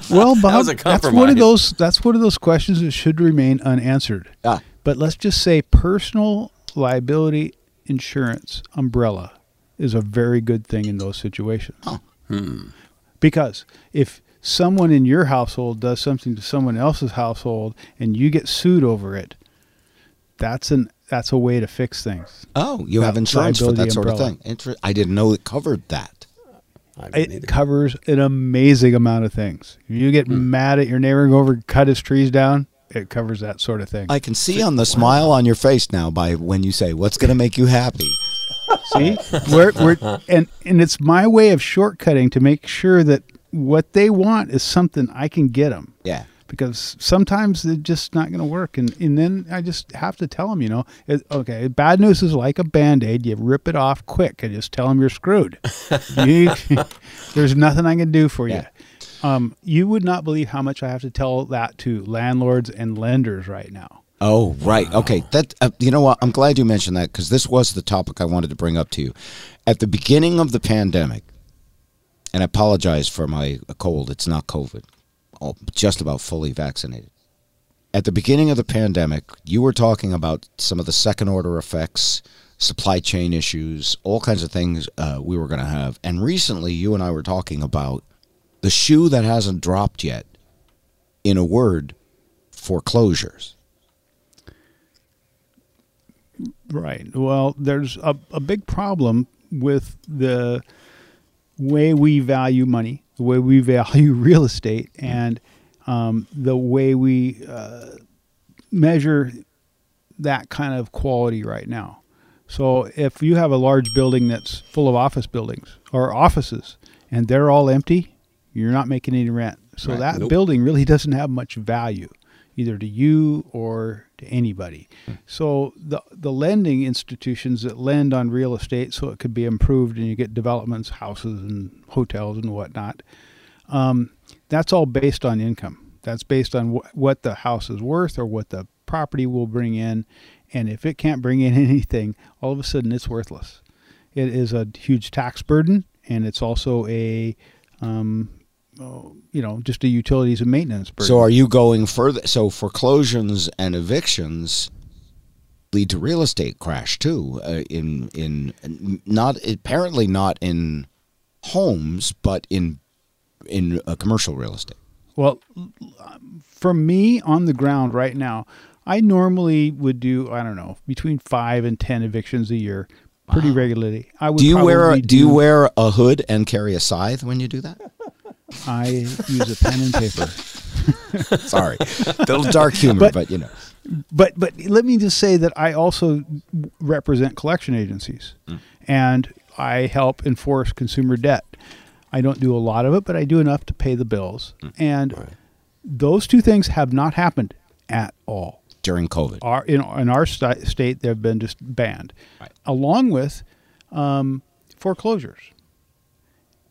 Well, Bob, was a that's one of those. That's one of those questions that should remain unanswered. Ah. But let's just say personal liability insurance umbrella is a very good thing in those situations. Oh. Because if someone in your household does something to someone else's household and you get sued over it, that's an that's a way to fix things. Oh, you That have insurance for that liability sort of thing. Inter- I didn't know it covered that. It either. covers an amazing amount of things. If you get hmm. mad at your neighbor and go over and cut his trees down, it covers that sort of thing. I can see on the smile on your face now by when you say, "What's going to make you happy?" See, we're, we're and and it's my way of shortcutting to make sure that what they want is something I can get them. Yeah. Because sometimes they're just not going to work, and and then I just have to tell them, you know, it, okay, bad news is like a band aid. You rip it off quick and just tell them you're screwed. You- there's nothing I can do for Yeah. you. Um, you would not believe how much I have to tell that to landlords and lenders right now. Oh, right. Okay. That uh, you know what? I'm glad you mentioned that because this was the topic I wanted to bring up to you. At the beginning of the pandemic, and I apologize for my cold. It's not COVID. I'm just about fully vaccinated. At the beginning of the pandemic, you were talking about some of the second order effects, supply chain issues, all kinds of things uh, we were going to have. And recently, you and I were talking about the shoe that hasn't dropped yet. In a word, foreclosures. Right. Well, there's a, a big problem with the way we value money, the way we value real estate, and um, the way we uh, measure that kind of quality right now. So, if you have a large building that's full of office buildings or offices and they're all empty, you're not making any rent. So, Right. that Nope. building really doesn't have much value either to you or to anybody. So the the lending institutions that lend on real estate, so it could be improved, and you get developments, houses, and hotels and whatnot. Um, that's all based on income. That's based on wh- what the house is worth or what the property will bring in, and if it can't bring in anything, all of a sudden it's worthless. It is a huge tax burden, and it's also a um, you know, just a utilities and maintenance burden. So are you going further? So foreclosures and evictions lead to real estate crash too. Uh, in in not apparently not in homes, but in in uh, commercial real estate. Well, for me on the ground right now, I normally would do I don't know between five and ten evictions a year, pretty regularly. I would. Do you wear a, probably do you wear a hood and carry a scythe when you do that? I use a pen and paper. Sorry, a little dark humor, but, But- you know. but but let me just say that I also represent collection agencies, and I help enforce consumer debt. I don't do a lot of it, but I do enough to pay the bills, and those two things have not happened at all. During COVID, Our in in our sta- state, they've been just banned, Right. along with um, foreclosures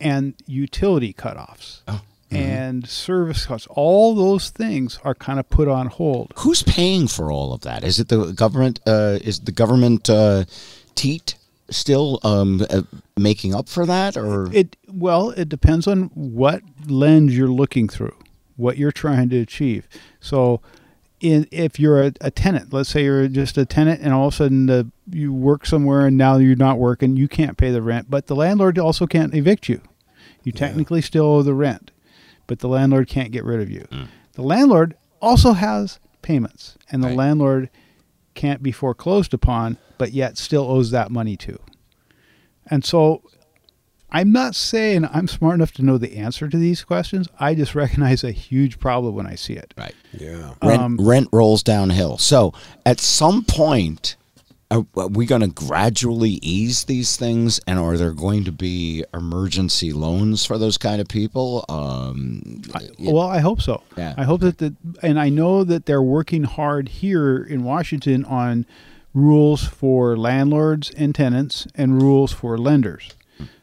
and utility cutoffs. Oh. And service cuts, all those things are kind of put on hold. who's paying for all of that? Is it the government? Uh, is the government uh, teat still um, uh, making up for that, or It well, it depends on what lens you're looking through, what you're trying to achieve. So, in if you're a, a tenant, let's say you're just a tenant, and all of a sudden the, you work somewhere and now you're not working, you can't pay the rent, but the landlord also can't evict you. You technically still owe the rent, but the landlord can't get rid of you. The landlord also has payments, and the Right. landlord can't be foreclosed upon, but yet still owes that money to. And so I'm not saying I'm smart enough to know the answer to these questions. I just recognize a huge problem when I see it. right? Yeah. Rent, Um, rent rolls downhill. So at some point, are, are we going to gradually ease these things, and are there going to be emergency loans for those kind of people? Um, it- Well, I hope so. Yeah. I hope that the and I know that they're working hard here in Washington on rules for landlords and tenants and rules for lenders,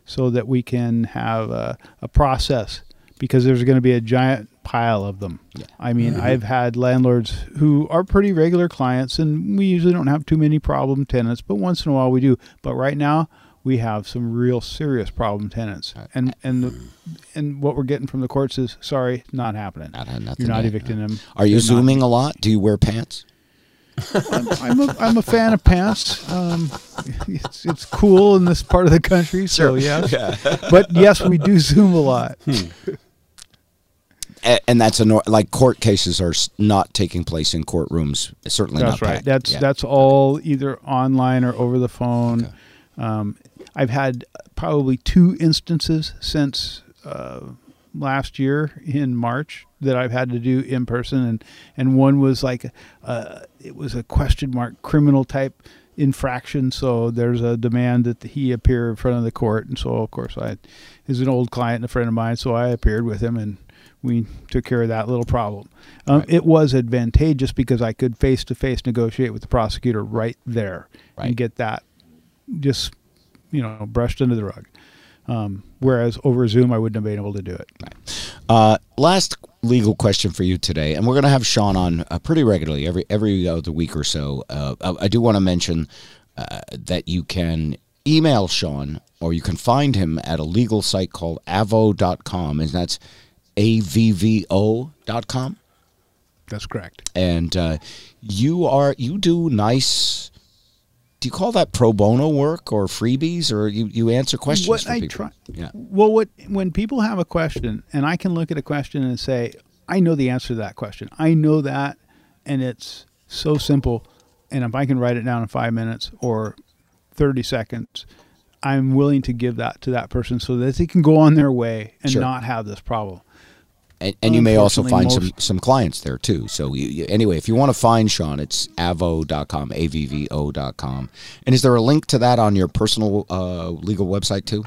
so that we can have a, a process because there's going to be a giant pile of them. I mean, I've had landlords who are pretty regular clients, and we usually don't have too many problem tenants, but once in a while we do. But right now. We have some real serious problem tenants, and and the, and what we're getting from the courts is sorry, not happening. Not- nothing You're not yet, evicting them. are you They're not- zooming a lot? Do you wear pants? I'm, I'm, a, I'm a fan of pants. Um, it's, it's cool in this part of the country, so yes. But yes, we do Zoom a lot. A- and that's a like court cases are not taking place in courtrooms. Certainly That's not. right. packed. That's Yeah. that's all either online or over the phone. Um, I've had probably two instances since uh, last year in March that I've had to do in person, and and one was like uh, it was a question mark criminal type infraction. So there's a demand that he appear in front of the court, and so of course I is an old client and a friend of mine, so I appeared with him and. We took care of that little problem. Um, It was advantageous because I could face to face negotiate with the prosecutor right there Right. and get that just you know brushed under the rug. Um, whereas over Zoom, I wouldn't have been able to do it. Uh, last legal question for you today, and we're going to have Shawn on uh, pretty regularly, every every other week or so. Uh, I, I do want to mention uh, that you can email Shawn, or you can find him at a legal site called avvo.com, and that's avvo.com. That's correct. And uh, you are you do nice. Do you call that pro bono work or freebies, or you, you answer questions What I people? try- Yeah. Well, what when people have a question, and I can look at a question and say, I know the answer to that question. I know that, and it's so simple. And if I can write it down in five minutes or thirty seconds, I'm willing to give that to that person so that they can go on their way and Sure. not have this problem. And, and you may also find some, most- some clients there too. So you, you, anyway, if you want to find Shawn, it's avo.com, avvo.com. And is there a link to that on your personal uh, legal website too?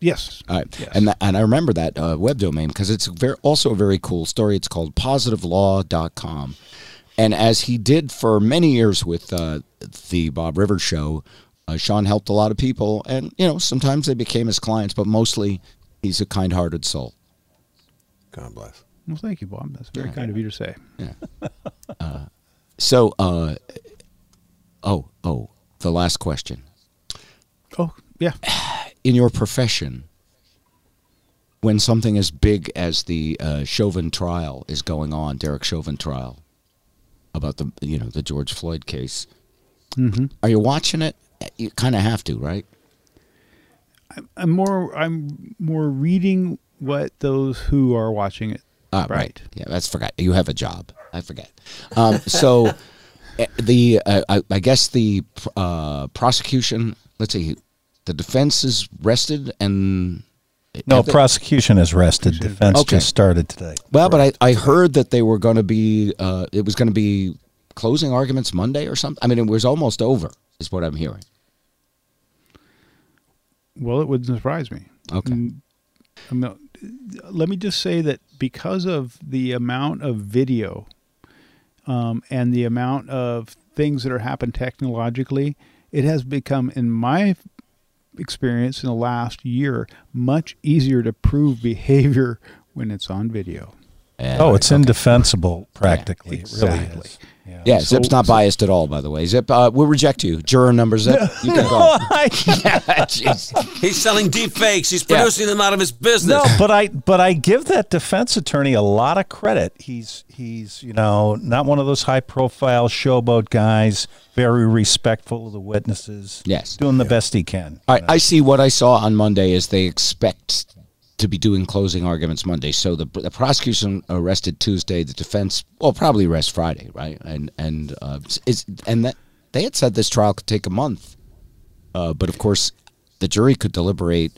Yes. All right. Yes. And that, and I remember that uh, web domain because it's very, also a very cool story. It's called positivelaw.com. And as he did for many years with uh, the Bob Rivers show, uh, Shawn helped a lot of people. And, you know, sometimes they became his clients, but mostly he's a kind hearted soul. God bless. Well, thank you, Bob. That's very kind of you to say. Yeah. So, uh, oh, oh, the last question. Oh, yeah. In your profession, when something as big as the uh, Chauvin trial is going on, Derek Chauvin trial, about the you know the George Floyd case, Mm-hmm. are you watching it? You kind of have to, right? I'm more. I'm more reading what those who are watching it. Ah, Right. Yeah, that's forgot. You have a job. I forget. Um, so eh, the uh, I, I guess the uh, prosecution. Let's see. The defense is rested and No, they- prosecution has rested. Defense Okay. just started today. Well, but I, I heard that they were going to be uh, it was going to be closing arguments Monday or something. I mean, it was almost over, is what I'm hearing. Well, it wouldn't surprise me. Okay. Mm, I mean, let me just say that because of the amount of video um, and the amount of things that are happening technologically, it has become, in my experience in the last year, much easier to prove behavior when it's on video. Oh, it's indefensible practically. It really Exactly. is. Yeah. Yeah, So- Zip's not biased at all, by the way. Zip, uh, we'll reject you. Juror number Zip, you can go. Jeez. He's selling deep fakes. He's Yeah. producing them out of his business. No, but I but I give that defense attorney a lot of credit. He's he's you know not one of those high profile showboat guys. Very respectful of the witnesses. Yes. doing the best he can. All right, I see what I saw on Monday is they expect to be doing closing arguments Monday. So the, the prosecution arrested Tuesday. The defense, well, probably arrest Friday, right? And and uh, is and that they had said this trial could take a month, uh, but of course, the jury could deliberate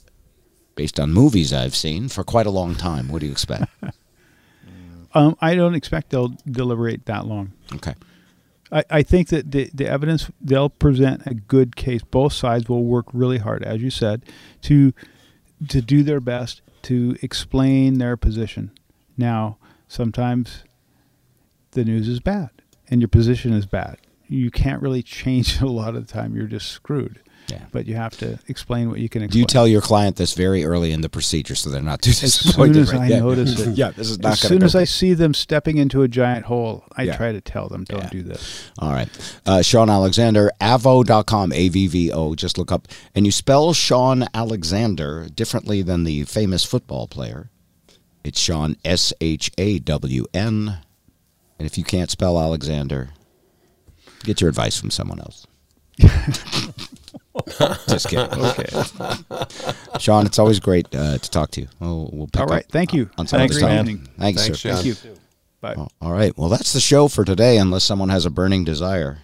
based on movies I've seen for quite a long time. What do you expect? Um, I don't expect they'll deliberate that long. okay. I, I think that the, the evidence they'll present a good case. Both sides will work really hard, as you said, to to do their best to explain their position. Now, sometimes the news is bad and your position is bad. You can't really change it a lot of the time. You're just screwed. Yeah. But you have to explain what you can Do you tell your client this very early in the procedure so they're not too as disappointed? soon as right? I Yeah. notice it. Yeah, this is not as soon as I see them stepping into a giant hole, I Yeah. try to tell them, don't Yeah. do this. All right. Uh, Shawn Alexander, avvo.com, A-V-V-O. Just look up. And you spell Shawn Alexander differently than the famous football player. It's Shawn, S-H-A-W-N. And if you can't spell Alexander, Get your advice from someone else. Just kidding. Okay. Shawn, it's always great uh, to talk to you. We'll, we'll pick All right. up Thank you. on some Thanks, other man. time. Thanks, Thanks, sir. Shawn. Thank you. Bye. Oh, All right. Well, that's the show for today, unless someone has a burning desire.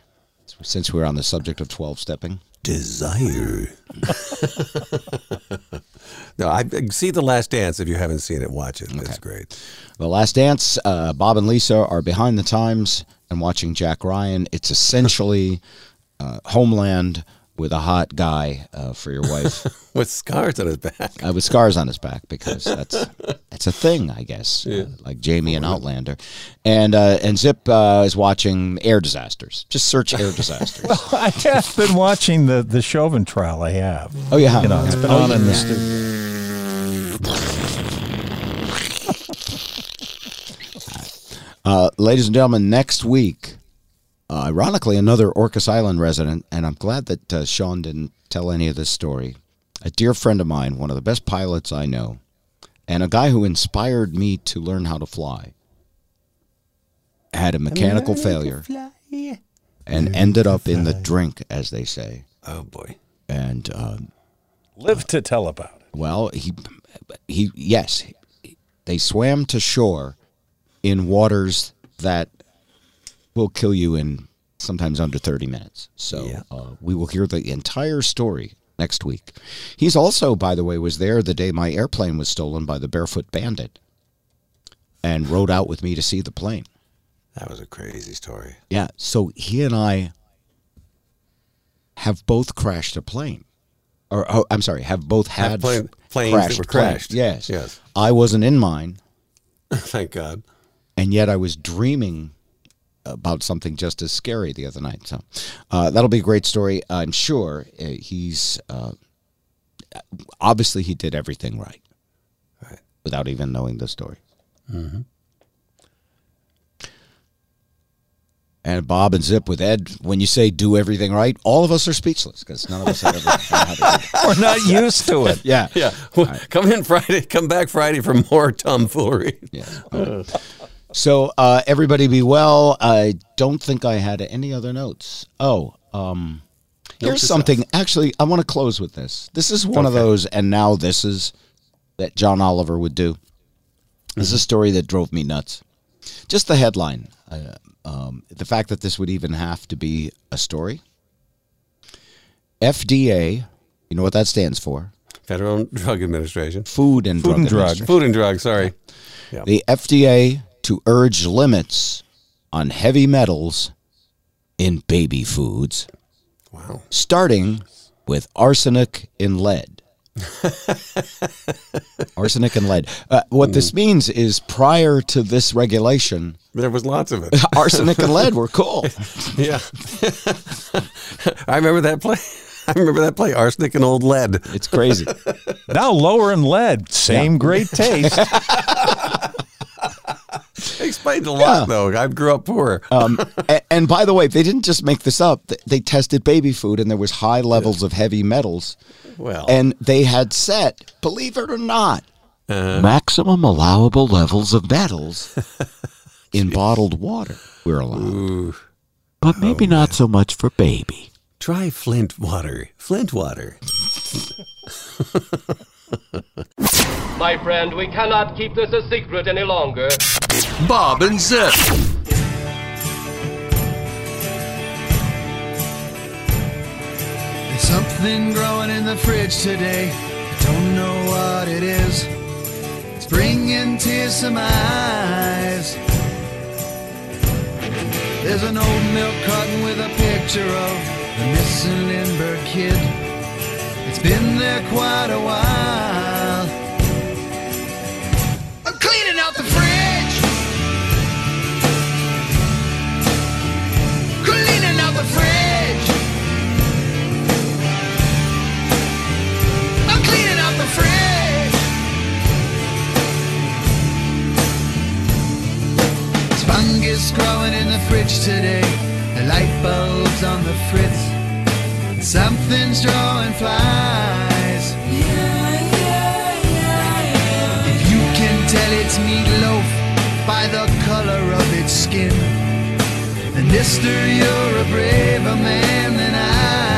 Since we're on the subject of 12 stepping. Desire. no, I see the Last Dance. If you haven't seen it, watch it. It's great. The Last Dance, uh, Bob and Lisa are behind the times and watching Jack Ryan. It's essentially uh, Homeland with a hot guy uh, for your wife With scars on his back. uh, with scars on his back because that's that's a thing, I guess, uh, like Jamie and Outlander. And uh, and Zip uh, is watching air disasters. Just search air disasters. I have been watching the the Chauvin trial. I have. oh yeah, You know, it's been Oh, on in the yeah. studio. Uh, ladies and gentlemen, next week, uh, ironically, another Orcas Island resident, and I'm glad that uh, Shawn didn't tell any of this story. A dear friend of mine, one of the best pilots I know, and a guy who inspired me to learn how to fly, had a mechanical failure and ended up in the drink, as they say. Oh boy. And um, Live to tell about it. Well, he, he, yes, they swam to shore in waters that will kill you in sometimes under 30 minutes. So Yeah. uh, we will hear the entire story next week. He's also, by the way, was there the day my airplane was stolen by the Barefoot Bandit and rode out with me to see the plane. That was a crazy story. Yeah. So he and I have both crashed a plane. Or, oh, I'm sorry, have both Have had plane- planes that were planes. crashed. Yes. Yes. I wasn't in mine, Thank God. and yet I was dreaming about something just as scary the other night. So uh, that'll be a great story. I'm sure uh, he's uh, obviously he did everything right, Right. without even knowing the story. And Bob and Zip with Ed, when you say do everything right, all of us are speechless because none of us have ever known how to do it. We're not used to it. Yeah. Yeah. Well, Come in Friday. Come back Friday for more tomfoolery. Yes. So uh, everybody be well. I don't think I had any other notes. Oh, um, here's something. Actually, I want to close with this. This is one of those, and now this is that John Oliver would do. This is a story that drove me nuts. Just the headline. Uh, um, the fact that this would even have to be a story. FDA. You know what that stands for? Federal Drug Administration. Food and Drug and Drug. Food and Drug, Sorry. the FDA to urge limits on heavy metals in baby foods, Wow. starting with arsenic in lead. arsenic and lead. Uh, what this means is prior to this regulation, There was lots of it. arsenic and lead were cool. yeah. I remember that play. I remember that play. Arsenic and old lead. It's crazy. Now lower in lead, same great taste. It explains a lot, though. I grew up poor. Um, a- and, by the way, they didn't just make this up. They tested baby food, and there was high levels of heavy metals. well, and they had set, believe it or not, maximum allowable levels of metals in bottled water. We're allowed, but maybe not so much for baby. try Flint water. Flint water. My friend, we cannot keep this a secret any longer. Bob and Zip. There's something growing in the fridge today. I don't know what it is. It's bringing tears to my eyes. There's an old milk carton with a picture of the missing Lindbergh kid. It's been there quite a while. I'm cleaning out the fridge. Cleaning out the fridge. I'm cleaning out the fridge. There's fungus growing in the fridge today. The light bulb's on the fritz. Something's drawing flies. If you can tell it's meatloaf by the color of its skin, then Mister, you're a braver man than I.